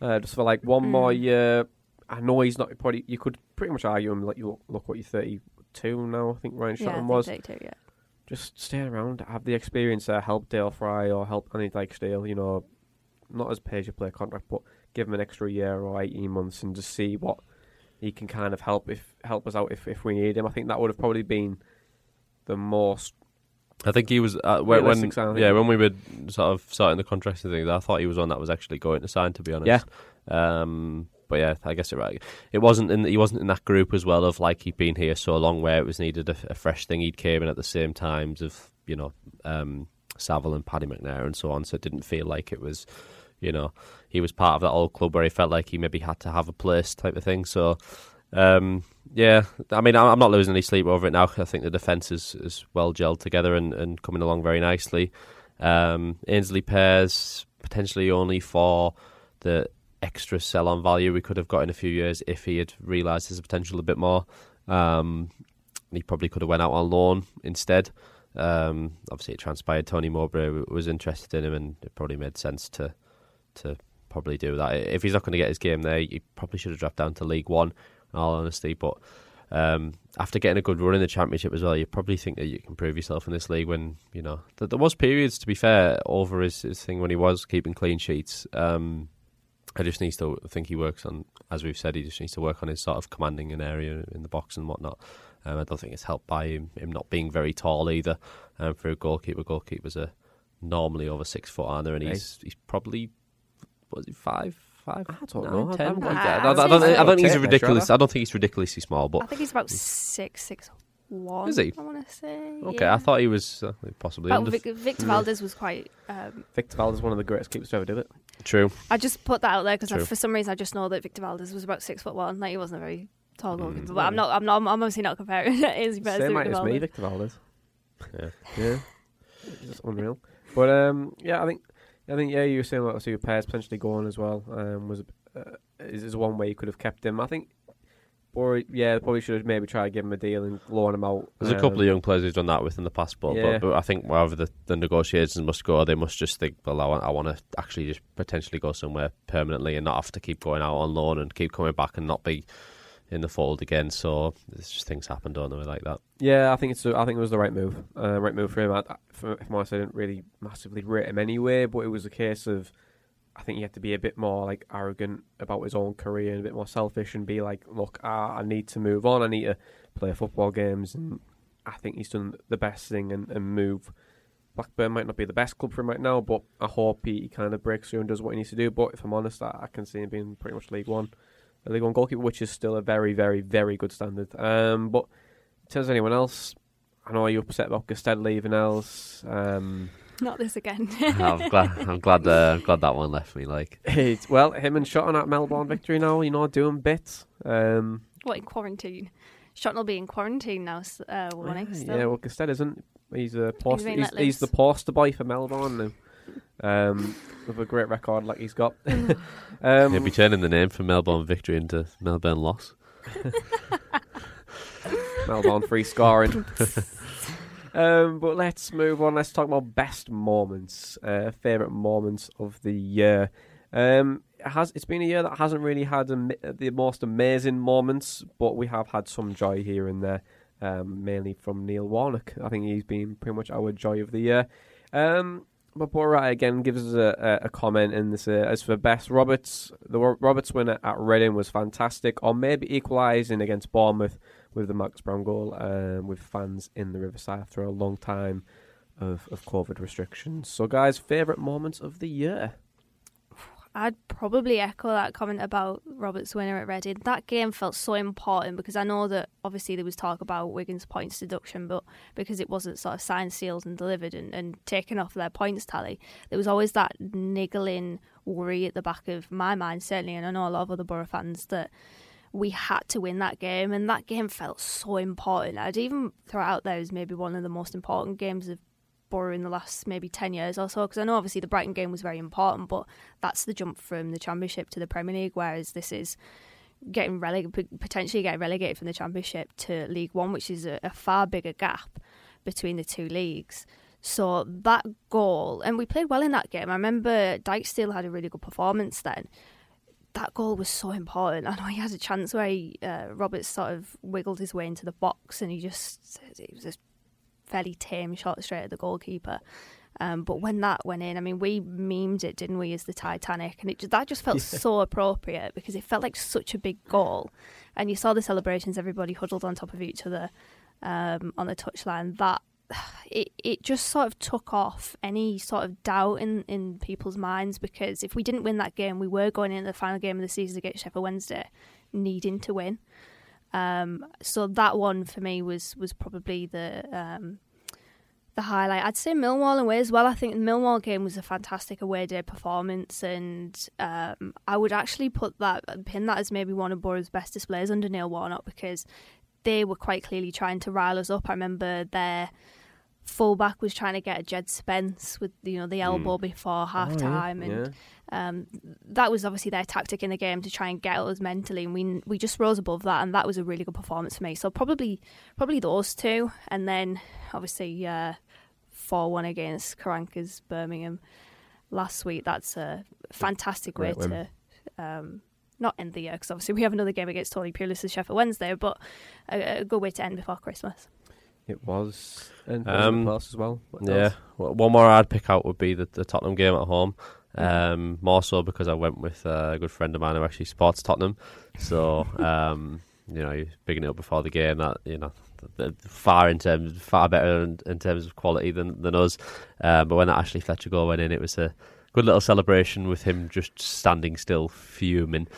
uh, just for like one more Mm. year. I know he's not probably. You could pretty much argue him like you look, look what you're 32 now. I think Ryan yeah, Shotton think was. they do, yeah. Just stay around, have the experience there, help Dael Fry or help Annie Dijksteel. You know, not as pay as you play contract, but give him an extra year or 18 months and just see what he can kind of help if help us out if if we need him. I think that would have probably been the most I think he was uh, when, when Realistic sign, I think. yeah when we were sort of starting the contracts and things. I thought he was one that was actually going to sign. To be honest, yeah. Um, but yeah, I guess you're right. It wasn't in he wasn't in that group as well of like he'd been here so long where it was needed a, a fresh thing. He'd came in at the same times of you know um, Saville and Paddy McNair and so on. So it didn't feel like it was you know he was part of that old club where he felt like he maybe had to have a place type of thing. So. Um, yeah, I mean, I'm not losing any sleep over it now. I think the defence is, is well gelled together and, and coming along very nicely. Um, Aynsley Pears potentially only for the extra sell on value we could have got in a few years if he had realised his potential a bit more. Um, he probably could have went out on loan instead. Um, obviously, it transpired Tony Mowbray was interested in him, and it probably made sense to to probably do that. If he's not going to get his game there, he probably should have dropped down to League One. In all honesty, but um, after getting a good run in the championship as well, you probably think that you can prove yourself in this league. When you know th- there was periods, to be fair, over his, his thing when he was keeping clean sheets. Um, I just need to think he works on, as we've said, he just needs to work on his sort of commanding an area in the box and whatnot. Um, I don't think it's helped by him, him not being very tall either. Um, for a goalkeeper, goalkeepers are normally over six foot, aren't there? And he's he's probably was he five five? I don't nine, know. ten? I'm I, I, I'd don't, I, don't. I don't think he's a ridiculous. I don't think he's ridiculously small, but I think he's about six, six, one. Is he? I want to say. okay. yeah. I thought he was uh, possibly But under. Vic, Victor Valdés was quite. Um, Victor Valdés is one of the greatest keepers to ever do it. True. I just put that out there because for some reason I just know that Victor Valdés was about six foot one. Like he wasn't a very tall goalkeeper. Mm. But I'm not. I'm not. I'm obviously not comparing his bears to Same height Victor as me, Valdés. Victor Valdés. Yeah. Yeah, it's just unreal. But um, yeah, I think I think yeah, you were saying about Steve pairs potentially going as well. Um, was uh, is, is one way you could have kept him. I think, or yeah, probably should have maybe tried to give him a deal and loan him out. There's a couple of Um, young players who've done that with in the past, but, Yeah. but, but I think wherever the, the negotiations must go, they must just think, well, I want, I want to actually just potentially go somewhere permanently and not have to keep going out on loan and keep coming back and not be in the fold again. So it's just things happen, don't they, like that. Yeah, I think it's. I think it was the right move. Uh, right move for him. I'm honest, I didn't really massively rate him anyway, but it was a case of. I think he had to be a bit more like arrogant about his own career and a bit more selfish and be like, look, I, I need to move on. I need to play football games, and I think he's done the best thing and, and move. Blackburn might not be the best club for him right now, but I hope he, he kind of breaks through and does what he needs to do. But if I'm honest, I, I can see him being pretty much League One, League One goalkeeper, which is still a very, very, very good standard. Um, but in terms of anyone else, I know you're upset about Gestede leaving else. Um, Not this again. I'm glad. I'm glad. Uh, glad that one left me. Like, it's, well, him and Shotton at Melbourne victory now, you know, doing bits. Um, what in quarantine? Shotton will be in quarantine now. Uh, won't yeah, well, Gestede isn't. He's a poster, being he's, he's the loose. poster boy for Melbourne now. Um, with a great record like he's got. um, he'll be turning the name from Melbourne victory into Melbourne loss. Melbourne free scoring. um, but let's move on. Let's talk about best moments, uh, favorite moments of the year. Um, it has it's been a year that hasn't really had am- the most amazing moments, but we have had some joy here and there. Um, mainly from Neil Warnock. I think he's been pretty much our joy of the year. Um, but again gives us a, a, a comment in this. Uh, as for best, Roberts, the Roberts winner at Reading was fantastic, or maybe equalising against Bournemouth with the Marcus Browne goal, um, with fans in the Riverside after a long time of, of COVID restrictions. So, guys, favourite moments of the year? I'd probably echo that comment about Robert's winner at Reading. That game felt so important because I know that obviously there was talk about Wigan's points deduction, but because it wasn't sort of signed, sealed, and delivered and, and taken off their points tally, there was always that niggling worry at the back of my mind, certainly, and I know a lot of other Boro fans that we had to win that game, and that game felt so important. I'd even throw out there as maybe one of the most important games of Boro in the last maybe 10 years or so because I know obviously the Brighton game was very important but that's the jump from the Championship to the Premier League whereas this is getting relegated potentially getting relegated from the Championship to League 1 which is a, a far bigger gap between the two leagues. So that goal and we played well in that game. I remember Dijksteel had a really good performance then. That goal was so important. I know he had a chance where he, uh, Roberts sort of wiggled his way into the box and he just, it was a fairly tame shot straight at the goalkeeper. Um, but when that went in, I mean, we memed it, didn't we, as the Titanic? And it just, that just felt so appropriate because it felt like such a big goal. And you saw the celebrations, everybody huddled on top of each other um, on the touchline. That it, it just sort of took off any sort of doubt in, in people's minds because if we didn't win that game, we were going into the final game of the season against Sheffield Wednesday needing to win. Um, so that one for me was was probably the um, the highlight. I'd say Millwall away as well. I think the Millwall game was a fantastic away day performance, and um, I would actually put that pin that as maybe one of Boro's best displays under Neil Warnock because they were quite clearly trying to rile us up. I remember their fullback was trying to get a Jed Spence with you know the elbow mm. before half time, oh, yeah. and yeah. Um, that was obviously their tactic in the game to try and get us mentally. And we we just rose above that, and that was a really good performance for me. So probably probably those two, and then obviously uh, four uh, one against Karanka's Birmingham last week. That's a fantastic Great way win. to. Um, not end the year because obviously we have another game against Tony Pulis Sheffield Wednesday, but a, a good way to end before Christmas. It was, and um, as well. yeah, one more I'd pick out would be the, the Tottenham game at home. Um, more so because I went with a good friend of mine who actually supports Tottenham. So, um, you know, bigging it up before the game that you know far in terms far better in, in terms of quality than than us. Uh, but when that Ashley Fletcher goal went in, it was a good little celebration with him just standing still, fuming.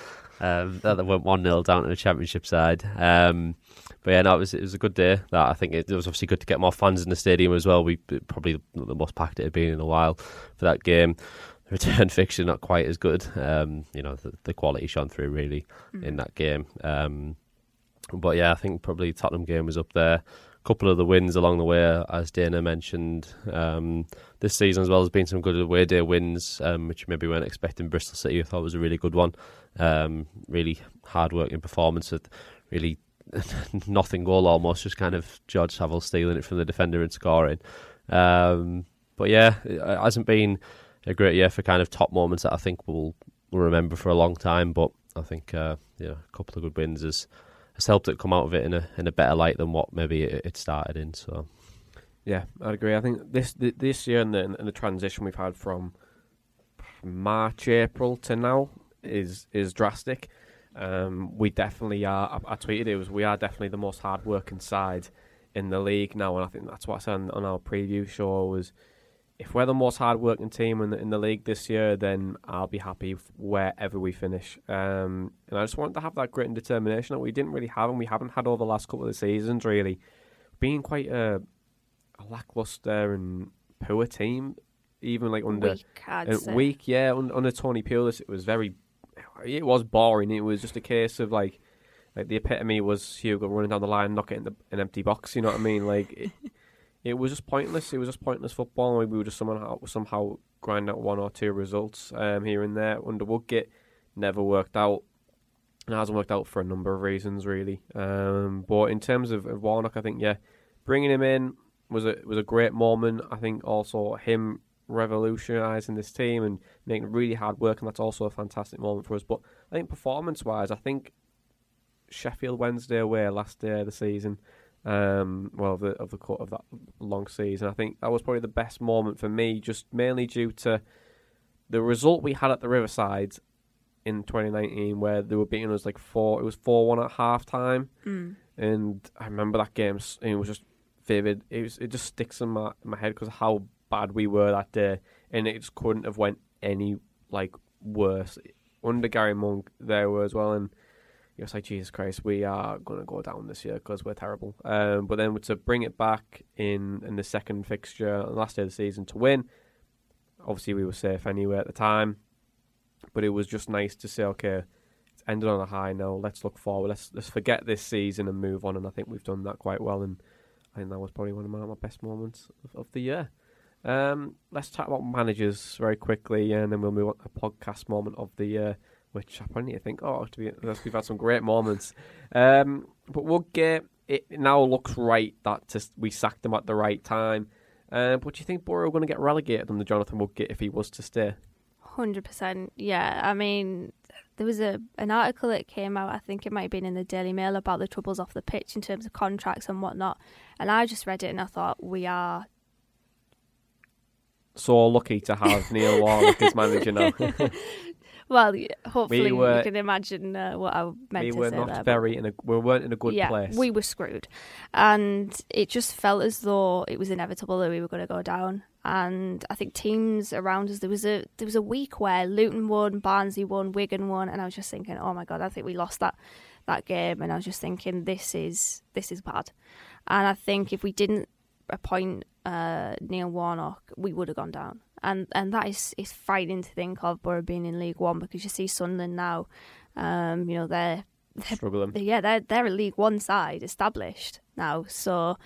Um, that went one 0 down to the championship side. Um, but yeah, no, it was it was a good day. That I think it, it, was obviously good to get more fans in the stadium as well. We probably the most packed it had been in a while for that game. The return fixture not quite as good. Um, you know, the, the, quality shone through really mm. in that game. Um, but yeah, I think probably Tottenham game was up there. Couple of the wins along the way, as Dana mentioned, um, this season as well has been some good away day wins, um, which maybe weren't expecting. Bristol City, I thought was a really good one. Um, really hard working performance. Really nothing goal almost, just kind of George Saville stealing it from the defender and scoring. Um, but yeah, it hasn't been a great year for kind of top moments that I think we'll, we'll remember for a long time. But I think uh, yeah, a couple of good wins has has helped it come out of it in a in a better light than what maybe it, it started in. So yeah, I'd agree. I think this this year and the, and the transition we've had from March April to now is is drastic. Um, we definitely are. I, I, tweeted it was we are definitely the most hard-working side in the league now, and I think that's what I said on, on our preview show was if we're the most hard-working team in the, in the league this year, then I'll be happy wherever we finish. Um, and I just want to have that grit and determination that we didn't really have, and we haven't had over the last couple of seasons. Really, being quite a, a lackluster and poor team, even like under weak, uh, weak yeah, under, under Tony Pulis, it was very it was boring. It was just a case of like, like the epitome was Hugo running down the line, knocking the, an empty box. You know what I mean? Like, it, it was just pointless. It was just pointless football. And we were just somehow somehow grind out one or two results um, here and there. Under Woodgate, never worked out. And it hasn't worked out for a number of reasons, really. Um, but in terms of, of Warnock, I think yeah, bringing him in was a was a great moment. I think also him revolutionising this team and making really hard work, and that's also a fantastic moment for us. But I think performance wise, I think Sheffield Wednesday away last day of the season, um, well, of the of the of that long season, I think that was probably the best moment for me, just mainly due to the result we had at the Riverside in 2019, where they were beating us like four. It was four one at half time, mm. and I remember that game. It was just vivid. It was it just sticks in my in my head because how bad we were that day, and it just couldn't have went any like worse. Under Gary Monk, there were as well, and you was like, Jesus Christ, we are going to go down this year because we're terrible. Um, but then to bring it back in in the second fixture, last day of the season, to win, obviously we were safe anyway at the time, but it was just nice to say, okay, it's ended on a high now. Let's look forward. Let's let's forget this season and move on. And I think we've done that quite well. And I think that was probably one of my, my best moments of, of the year. Um, let's talk about managers very quickly, and then we'll move on to podcast moment of the year, which I probably need to think, oh, to be, we've had some great moments. Um, but Woodgate, it now looks right that to, we sacked him at the right time. Uh, but do you think Borough are going to get relegated under Jonathan Woodgate if he was to stay? Hundred percent. Yeah, I mean, there was a an article that came out. I think it might have been in the Daily Mail about the troubles off the pitch in terms of contracts and whatnot. And I just read it and I thought we are so lucky to have Neil Warnock as manager now. well, hopefully we were, you can imagine uh, what I meant we to were say not there, very in a we weren't in a good yeah, place. We were screwed, and it just felt as though it was inevitable that we were going to go down. And I think teams around us there was a there was a week where Luton won, Barnsley won, Wigan won, and I was just thinking, oh my god, I think we lost that that game, and I was just thinking this is this is bad. And I think if we didn't appoint uh, Neil Warnock, we would have gone down. And and that is is frightening to think of Boro being in League One because you see Sunderland now, um, you know they're, they're Struggling. yeah they're they're a League One side established now. So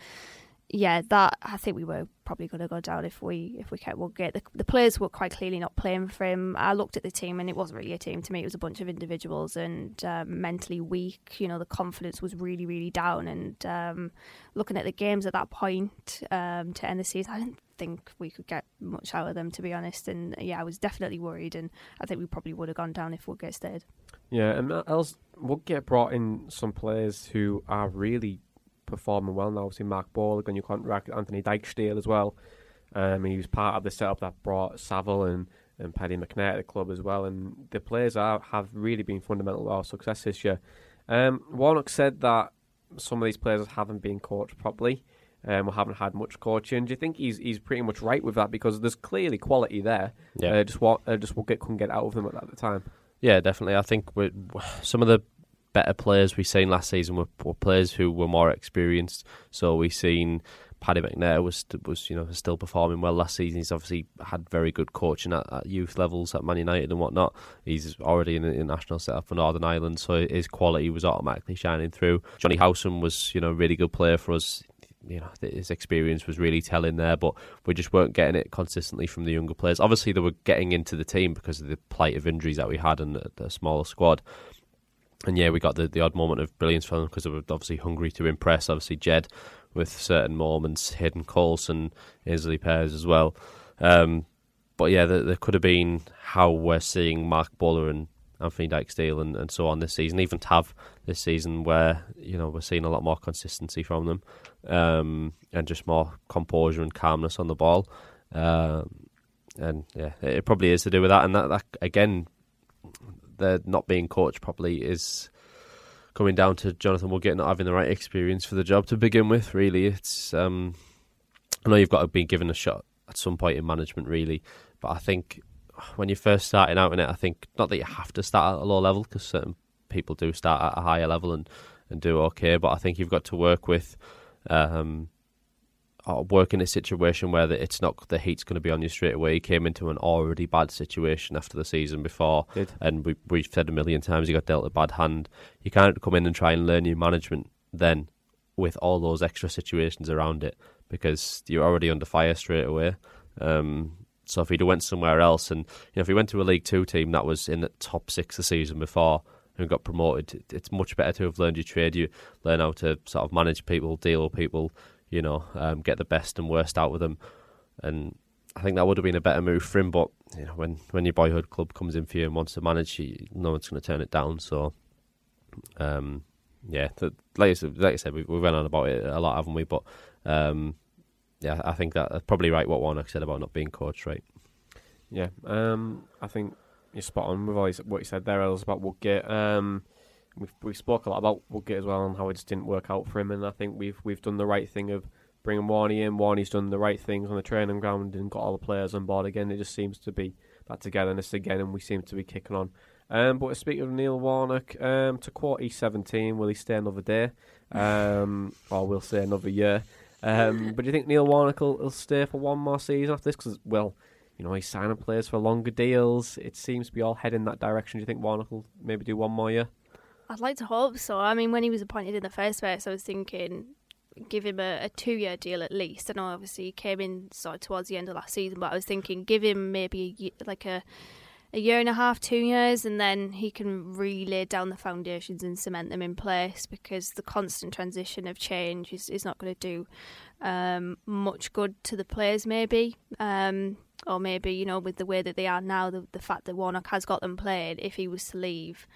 yeah, that I think we were probably going to go down if we if we kept Woodgate. The, the players were quite clearly not playing for him. I looked at the team and it wasn't really a team to me. It was a bunch of individuals and um, mentally weak. You know, the confidence was really really down. And um, looking at the games at that point um, to end the season, I didn't think we could get much out of them to be honest. And yeah, I was definitely worried, and I think we probably would have gone down if Woodgate stayed. Yeah, and else Woodgate brought in some players who are really performing well now. Obviously, Marc Bola on your contract, Anthony Dijksteel as well. Um, he was part of the setup that brought Saville and, and Paddy McNair to the club as well. And the players are, have really been fundamental to our success this year. Um, Warnock said that some of these players haven't been coached properly. Um, or haven't had much coaching. Do you think he's he's pretty much right with that because there's clearly quality there? Yeah. Uh, just what uh, just what couldn't get out of them at that time. Yeah, definitely. I think we some of the better players we've seen last season were, were players who were more experienced. So we've seen Paddy McNair was was you know still performing well last season. He's obviously had very good coaching at, at youth levels at Man United and whatnot. He's already in the international setup for Northern Ireland, so his quality was automatically shining through. Jonny Howson was you know a really good player for us. You know his experience was really telling there, but we just weren't getting it consistently from the younger players. Obviously, they were getting into the team because of the plight of injuries that we had and the, smaller squad and yeah, we got the, the odd moment of brilliance from them because they were obviously hungry to impress. Obviously, Jed with certain moments, Hayden Coulson, Aynsley Pears as well. Um, but yeah, there, there, could have been how we're seeing Marc Bola and Anthony Dijksteel and, and so on this season, even Tav this season, where you know we're seeing a lot more consistency from them um, and just more composure and calmness on the ball. Um, and yeah, it probably is to do with that. And that, that again, they're not being coached properly is coming down to Jonathan Woodgate not having the right experience for the job to begin with. Really, it's um, I know you've got to be given a shot at some point in management, really, but I think when you're first starting out in it, I think not that you have to start at a low level because certain people do start at a higher level and and do okay, but I think you've got to work with. Um, or work in a situation where the, it's not the heat's going to be on you straight away. He came into an already bad situation after the season before, and we we've said a million times he got dealt a bad hand. You can't come in and try and learn your management then with all those extra situations around it because you're already under fire straight away. Um, so if he'd went somewhere else, and you know, if he went to a League Two team that was in the top six the season before and got promoted, it's much better to have learned your trade. You learn how to sort of manage people, deal with people you know, um, get the best and worst out of them. And I think that would have been a better move for him. But you know, when when your boyhood club comes in for you and wants to manage, you, no one's going to turn it down. So, um, yeah, like, I said, like I said, we, we went on about it a lot, haven't we? But um, yeah, I think that, that's probably right what Warnock said about not being coached right. Yeah, um, I think you're spot on with all what you said there, Els, about Woodgate. Um, we've we spoke a lot about Woodgate as well and how it just didn't work out for him. And I think we've we've done the right thing of bringing Warney in. Warney's done the right things on the training ground and got all the players on board again. It just seems to be that togetherness again, and we seem to be kicking on. Um, but speaking of Neil Warnock, um, to quote E17, will he stay another day? Um, or we'll say another year. Um, but do you think Neil Warnock will, will stay for one more season after this? Because, well, you know, he's signing players for longer deals. It seems to be all heading that direction. Do you think Warnock will maybe do one more year? I'd like to hope so. I mean, when he was appointed in the first place, I was thinking give him a, a two year deal at least. I know obviously he came in sort of towards the end of last season, but I was thinking give him maybe a, like a a year and a half, two years, and then he can really lay down the foundations and cement them in place because the constant transition of change is, is not going to do um, much good to the players, maybe. Um, or maybe, you know, with the way that they are now, the, the fact that Warnock has got them played, if he was to leave,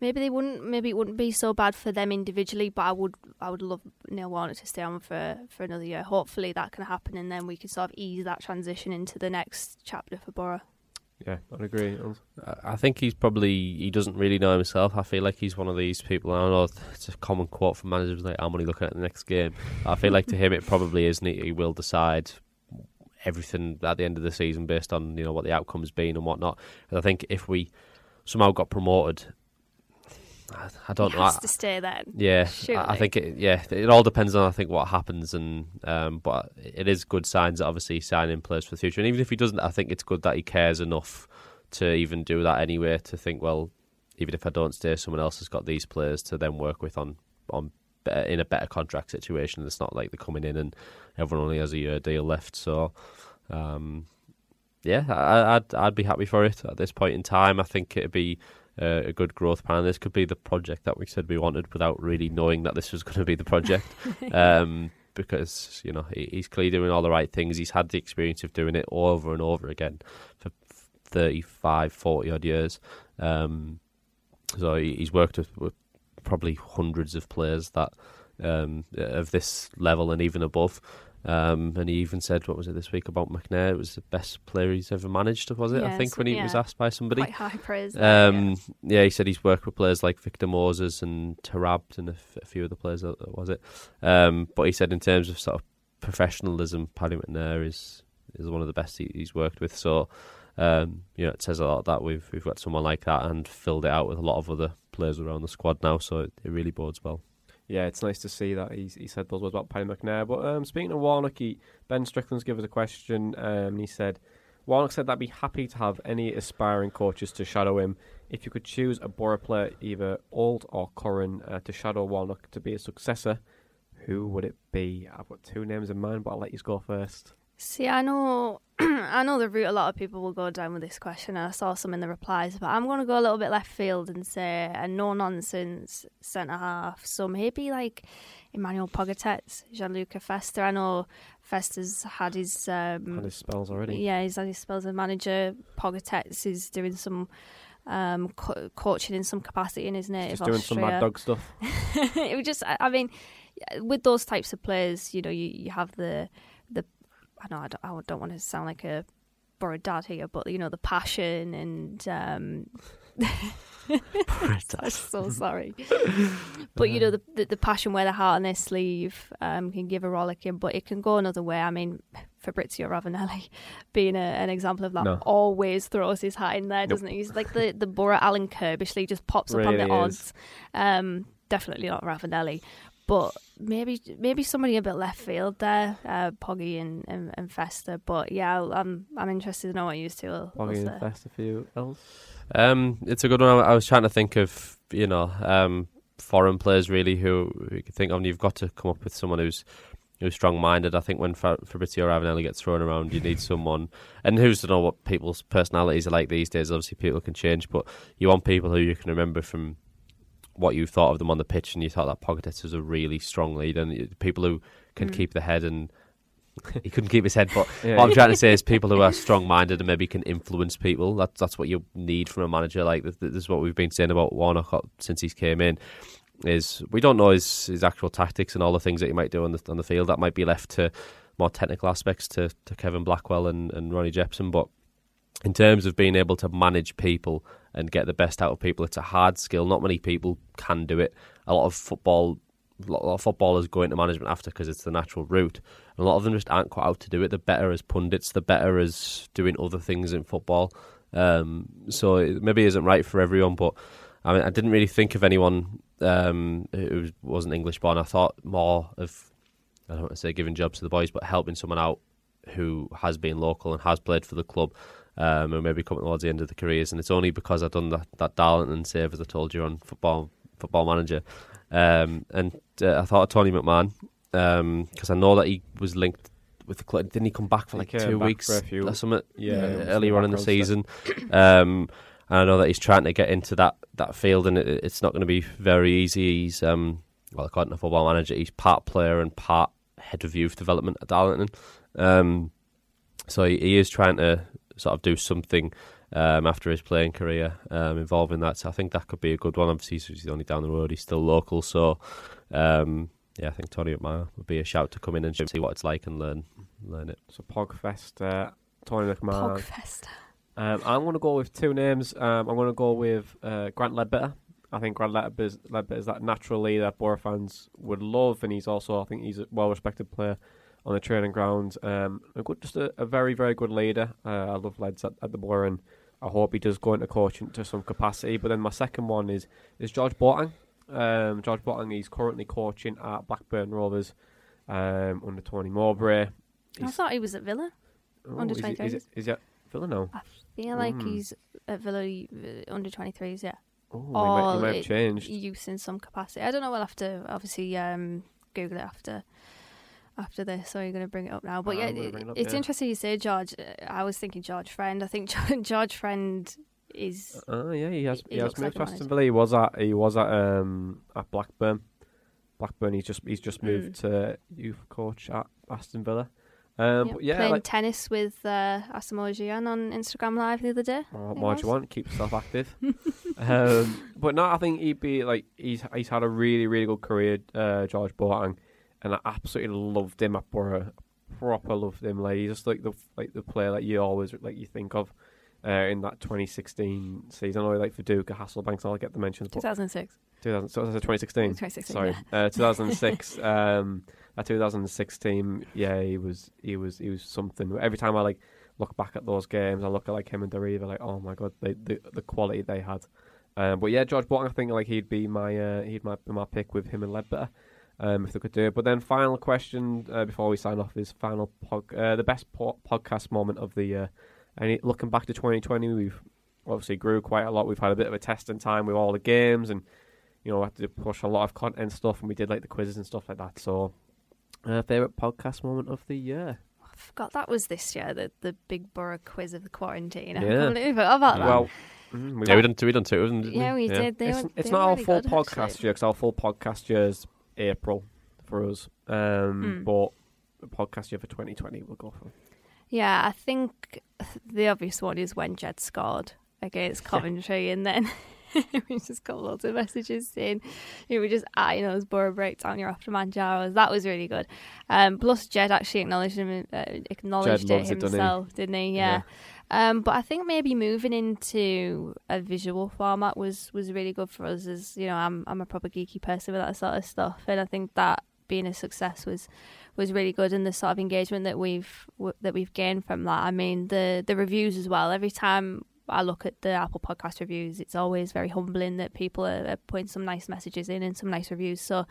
maybe they wouldn't maybe it wouldn't be so bad for them individually but I would I would love Neil Warnock to stay on for for another year hopefully that can happen and then we can sort of ease that transition into the next chapter for Boro yeah, I'd agree. I think he's probably he doesn't really know himself. I feel like he's one of these people. I know. It's a common quote from managers like, "I'm only looking at the next game." I feel like to him it probably isn't. He will decide everything at the end of the season based on you know what the outcome's been and whatnot. And I think if we somehow got promoted I, I don't he know. has I- to stay then. Yeah. I I think it, yeah, it all depends on I think what happens, and um, but it is good signs that obviously signing players for the future. And even if he doesn't, I think it's good that he cares enough to even do that anyway. To think, well, even if I don't stay, someone else has got these players to then work with on on better, in a better contract situation. It's not like they're coming in and everyone only has a year deal left. So, um, yeah, I, I'd I'd be happy for it at this point in time. I think it'd be uh, a good growth plan. This could be the project that we said we wanted without really knowing that this was going to be the project. um, because you know he, he's clearly doing all the right things. He's had the experience of doing it over and over again for 35, 40 odd years. Um, so he, he's worked with, with probably hundreds of players that um, of this level and even above. Um, and he even said, what was it this week about McNair? It was the best player he's ever managed, was it? I think when he was asked by somebody. Quite high praise. there, yeah. Um, yeah. he said he's worked with players like Victor Moses and Taarabt and a, f- a few other players. uh, Was it? Um, but he said in terms of sort of professionalism, Paddy McNair is is one of the best he, he's worked with. So, um, you know, it says a lot that we've we've got someone like that and filled it out with a lot of other players around the squad now. So it, it really bodes well. Yeah, it's nice to see that he's, he said those words about Paddy McNair. But um, speaking of Warnock, he, Ben Strickland's given us a question. Um, he said, Warnock said that be happy to have any aspiring coaches to shadow him. If you could choose a Boro player, either old or current, uh, to shadow Warnock to be a successor, who would it be? I've got two names in mind, but I'll let you go first. See, I know, I know the route a lot of people will go down with this question. and I saw some in the replies, but I'm going to go a little bit left field and say a no nonsense centre half. So maybe like Emmanuel Pogatetz, Gianluca Festa. I know Festa's had his, um, Had his spells already. yeah, he's had his spells as manager. Pogatetz is doing some um, co- coaching in some capacity in his native Just doing some mad dog stuff. it was just I- I mean with those types of players you know you, you have the I know I don't, I don't want to sound like a borrowed dad here but you know the passion and um I'm so sorry. But you know the, the the passion wear the heart on their sleeve um can give a rollicking but it can go another way. I mean Fabrizio Ravanelli being a, an example of that No. always throws his hat in there doesn't he? He's like the the Boro Alan Curbishley just pops up on the is. odds. um definitely not Ravanelli but maybe maybe somebody a bit left field there, uh, Poggy and, and, and Festa. But yeah, I'll- I'm I'm interested to know what you two will, will Boggy say. and Fest, a few else. Um, it's a good one. I I was trying to think of you know um, foreign players really who you could think of. And you've got to come up with someone who's who's strong minded. I think when Fa- Fabrizio Ravanelli gets thrown around, you need someone. And who's to know what people's personalities are like these days? Obviously, people can change, but you want people who you can remember from what you thought of them on the pitch, and you thought that Pogatetz was a really strong leader. And people who can mm. keep the head and. he couldn't keep his head, but Yeah. what I'm trying to say is people who are strong-minded and maybe can influence people. That's that's what you need from a manager. Like this, this is what we've been saying about Warnock since he's came in. Is we don't know his, his actual tactics and all the things that he might do on the on the field. That might be left to more technical aspects to, to Kevin Blackwell and, and Ronnie Jepson. But in terms of being able to manage people and get the best out of people, it's a hard skill. Not many people can do it. A lot of football, a lot of footballers go into management after because it's the natural route. And a lot of them just aren't quite out to do it. They're better as pundits. They're better as doing other things in football. Um, so it maybe isn't right for everyone. But I mean, I didn't really think of anyone um, who wasn't English born. I thought more of I don't want to say giving jobs to the boys, but helping someone out who has been local and has played for the club, um, and maybe coming towards the end of the careers. And it's only because I've done that, that Darlington save, as I told you, on football football manager. Um, and uh, I thought of Tony McMahon because I know that he was linked with the club. Didn't he come back for like two weeks for a few- or something? Yeah, was earlier on in the season. Um, and I know that he's trying to get into that, that field, and it, it's not going to be very easy. He's um, well, according to Football Manager, he's part player and part head of youth development at Darlington. Um, so he, he is trying to sort of do something um, after his playing career um, involving that. So I think that could be a good one. Obviously, he's- he's only down the road. He's still local, so um, yeah, I think Tony McMahon would be a shout to come in and see what it's like and learn learn it. So Pogfest, uh, Tony McMahon. Pogfest. Um, I'm going to go with two names. Um, I'm going to go with uh, Grant Leadbitter. I think Grant Leadbitter Leadbitter is that natural leader that Boro fans would love, and he's also, I think, he's a well-respected player on the training ground. Um, a good, just a, a very, very good leader. Uh, I love Leds at, at the Boro, and I hope he does go into coaching to some capacity. But then my second one is is George Boateng. Um, George Boateng, he's currently coaching at Blackburn Rovers um, under Tony Mowbray. I thought he was at Villa. Oh, under is he- Is, 23s. he at Villa now? I feel like Mm. he's at Villa uh, under 23s, yeah. Oh, he might, he might have it- changed. Use in some capacity. I don't know. We'll have to obviously um, Google it after after this. So you're going to bring it up now. But Ah, yeah, it- up, it's yeah. interesting you say George. Uh, I was thinking George Friend. I think George Friend is. Oh yeah, he has. He He, has like moved to Aston. Villa. He was at. He was at um at Blackburn. Blackburn. He's just he's just Mm. moved to youth coach at Aston Villa. Um, yeah, but yeah, playing like, tennis with uh, Asamoah Gyan on Instagram Live the other day. what it more do you want? Keep yourself active. um, but no, I think he'd be like he's he's had a really really good career, uh, George Boateng, and I absolutely loved him at Boro. Proper loved him. Like he's just like the like the player that you always like you think of. Uh, in that 2016 season, I know like Viduka, Hasselbainks, and I'll get the mentions. But 2006. 2000, so 2016. 2016, Sorry, uh, 2006. um, that 2006 team, yeah, he was, he was, he was something. Every time I like look back at those games, I look at like him and Doriva, like, oh my god, they, the the quality they had. Um, but yeah, George Boateng, I think like he'd be my, uh, he'd might be my pick with him and Leadbitter. Um, if they could do it. But then, final question uh, before we sign off is final pod, uh, the best po- podcast moment of the year. And looking back to 2020, we've obviously grew quite a lot. We've had a bit of a testing time with all the games, and you know, we had to push a lot of content stuff, and we did like the quizzes and stuff like that. So, uh, favorite podcast moment of the year. I forgot that was this year, the, the big Boro quiz of the quarantine. I Yeah. completely forgot about that. Well, mm, we Yeah, we done two. We done two, didn't we? yeah, we did. They it's were, it's they not were our really full good, podcast actually. year because our full podcast year is April for us. Um, Mm. But the podcast year for 2020 we'll go for. Yeah, I think the obvious one is when Jed scored against Coventry, and then we just got lots of messages saying you were just eyeing those Boro breakdown your after Manjaros. That was really good. Um, plus, Jed actually acknowledged him, uh, acknowledged Jed it loves it, he? himself, didn't he? Yeah. Um, but I think maybe moving into a visual format was, was really good for us. As you know, I'm I'm a proper geeky person with that sort of stuff, and I think that being a success was was really good, and the sort of engagement that we've w- that we've gained from that. I mean, the the reviews as well. Every time I look at the Apple Podcast reviews, it's always very humbling that people are, are putting some nice messages in and some nice reviews. So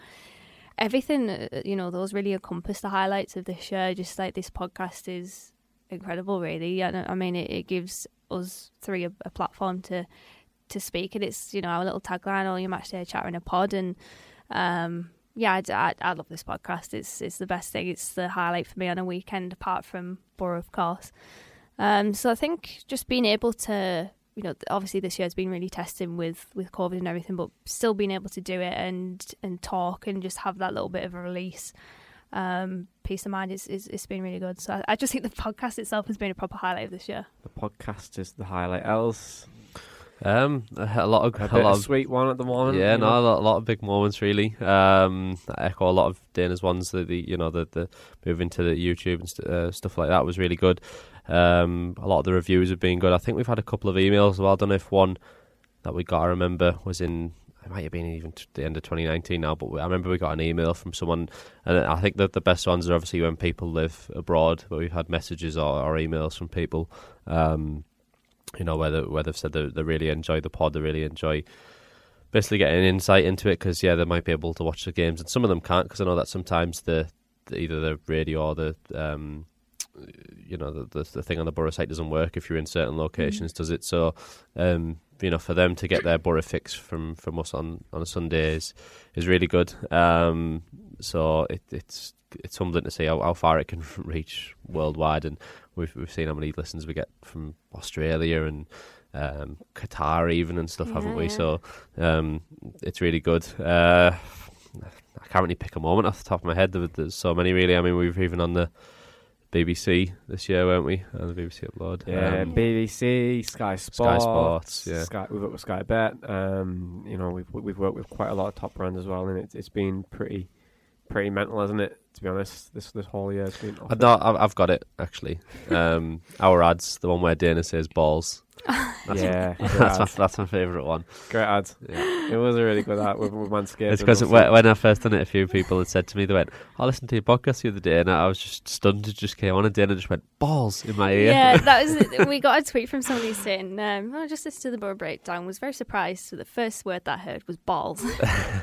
everything, uh, you know, those really encompass the highlights of this year. Just like this podcast is incredible, really. And I mean, it, it gives us three a, a platform to to speak, and it's you know our little tagline, "All your match day chat in a pod," and um, yeah, I, I, I love this podcast. It's it's the best thing. It's the highlight for me on a weekend, apart from Boro, of course. Um, so I think just being able to, you know, obviously this year has been really testing with with COVID and everything, but still being able to do it and and talk and just have that little bit of a release, um, peace of mind is is it's been really good. So I, I just think the podcast itself has been a proper highlight of this year. The podcast is the highlight. Else, Um, a lot of a, a, bit lot of of sweet one at the moment. yeah, no, know. a lot, a lot of big moments really. Um, I echo a lot of Dana's ones. The, the you know the the move into the YouTube and st- uh, stuff like that was really good. Um, a lot of the reviews have been good. I think we've had a couple of emails well. I don't know if one that we got. I remember was in. It might have been even t- the end of 2019 now, but we, I remember we got an email from someone, and I think that the best ones are obviously when people live abroad, but we've had messages or, or emails from people, um, you know, where, they, where they've said they, they really enjoy the pod, they really enjoy basically getting insight into it because yeah, they might be able to watch the games, and some of them can't because I know that sometimes the, the either the radio or the um, you know the, the the thing on the Boro site doesn't work if you're in certain locations, does it? So um, you know, for them to get their Boro fix from from us on on a Sunday is is really good. Um, so it, it's it's humbling to see how, how far it can reach worldwide, and we've we've seen how many listens we get from Australia and um, Qatar even and stuff, haven't we? Yeah. So um, it's really good. Uh, I can't really pick a moment off the top of my head. There, there's so many really. I mean, we've even on the BBC this year, weren't we? On the BBC Upload. Yeah, Um, BBC, Sky Sports, Sky Sports, yeah. Sky, we've worked with Sky Bet. Um, you know, we've we've worked with quite a lot of top brands as well, and it's it's been pretty pretty mental, hasn't it? To be honest, this this whole year has been. I know, I've, I've got it actually. Um, our ads, the one where Dana says balls. That's Yeah, my, that's, my, that's my favourite one. Great ad. It was a really good ad with, with Manscaped. It's because obviously- when I first done it, a few people had said to me, they went, I listened to your podcast the other day, and I was just stunned. It just came on and did, and just went, balls in my ear. Yeah, that was. We got a tweet from somebody saying, um, "Oh, just listened to the Boro breakdown. Was very surprised. So the first word that I heard was balls.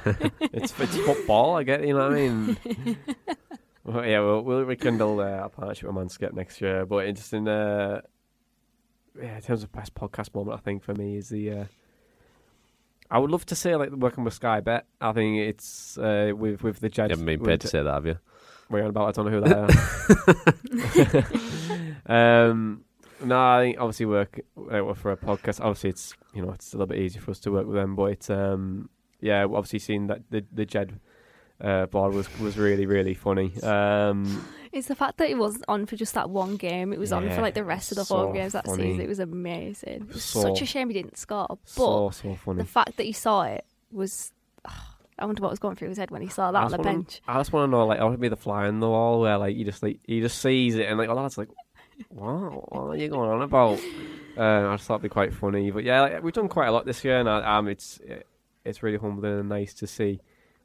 it's, it's football, I get, you know what I mean? well, yeah, we'll, we'll rekindle uh, our partnership with Manscaped next year. But interesting, uh, yeah, in terms of best podcast moment, I think for me is the. Uh, I would love to say like working with Sky Bet. I think it's uh, with with the You Jets. haven't been paid to say that, have you? We're on about. I don't know who they are. um, no, I think obviously work uh, for a podcast. Obviously, it's you know it's a little bit easier for us to work with them, but it's um, yeah, obviously seeing that the the Jed uh, board was was really really funny. Um, it's the fact that it wasn't on for just that one game. It was on Yeah, for like the rest of the so home games that funny. season. It was amazing. It was So- such a shame he didn't score. But so so funny. the fact that he saw it was. I wonder what was going through his head when he saw that I on the just wanna- bench. I just want to know, like, I want to be the fly in the wall where, like, you just like he just sees it and like, oh, that's like, what? What are you going on about? Uh, I just thought it'd be quite funny, but yeah, like, we've done quite a lot this year, and I, um, it's it's really humbling and nice to see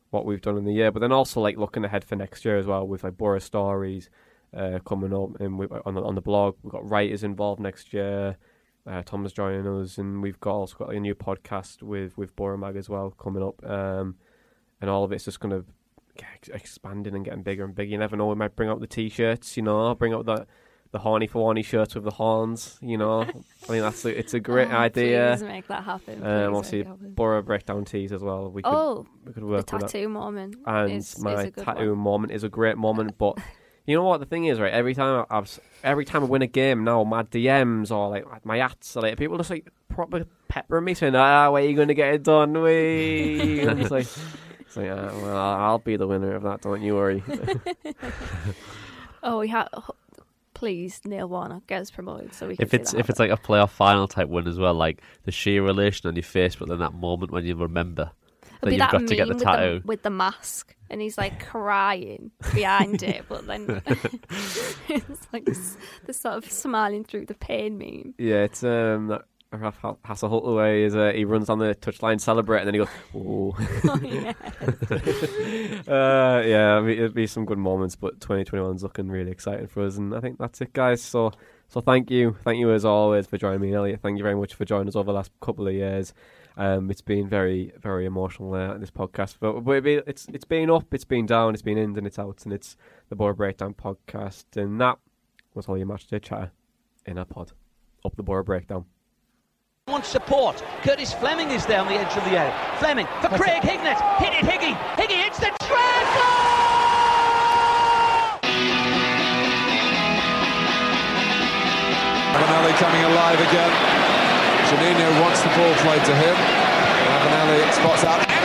what we've done in the year. But then also like looking ahead for next year as well with like Boro stories uh, coming up, and we, on the on the blog we've got writers involved next year. Uh, Tom's joining us, and we've got also got a new podcast with with Boro Mag as well coming up. Um, and all of it's just going to expanding and getting bigger and bigger. You never know. We might bring up the t-shirts, you know, bring up the the horny for horny shirts with the horns, you know. I think that's a, it's a great Oh, idea. Please make that happen. Please Um, obviously. Boro breakdown tees as well. We could oh, we could the work with that. tattoo moment. And is, my is tattoo one. moment is a great moment, but. You know what the thing is, right? Every time I- I've, every time I win a game now, my DMs or like my ads, are like people just like proper peppering me saying, "Ah, where are you going to get it done?" We, I'm like, it's like, ah, well, I'll be the winner of that. Don't you worry. Oh, we have. Please, Neil Warnock, get us promoted so we can If it's that if it's like a playoff final type win as well, like the sheer relation on your face, but then that moment when you remember that you've that got to get the meme with tattoo. with the mask, and he's like crying behind it, but then it's like this, this sort of smiling through the pain meme. Yeah, it's um that Ralph Ha- Hasenhüttl way is uh, he runs on the touchline, celebrate, and then he goes, "Oh, Oh, yeah. uh, yeah." I mean, it'd be some good moments, but 2021 is looking really exciting for us, and I think that's it, guys. So, so thank you, thank you as always for joining me, Elliott. Thank you very much for joining us over the last couple of years. Um, it's been very, very emotional uh, this podcast, but, but it be, it's it's been up, it's been down, it's been in and it's out, and it's the Boro Breakdown podcast, and that was all your match day chatter in a pod. Up the Boro Breakdown. Wants support. Curtis Fleming is there on the edge of the area. Fleming for Craig Hignett. Hit it, Higgy. Higgy hits the trap. Ravanelli coming alive again. Juninho wants the ball played to him. Ravanelli spots out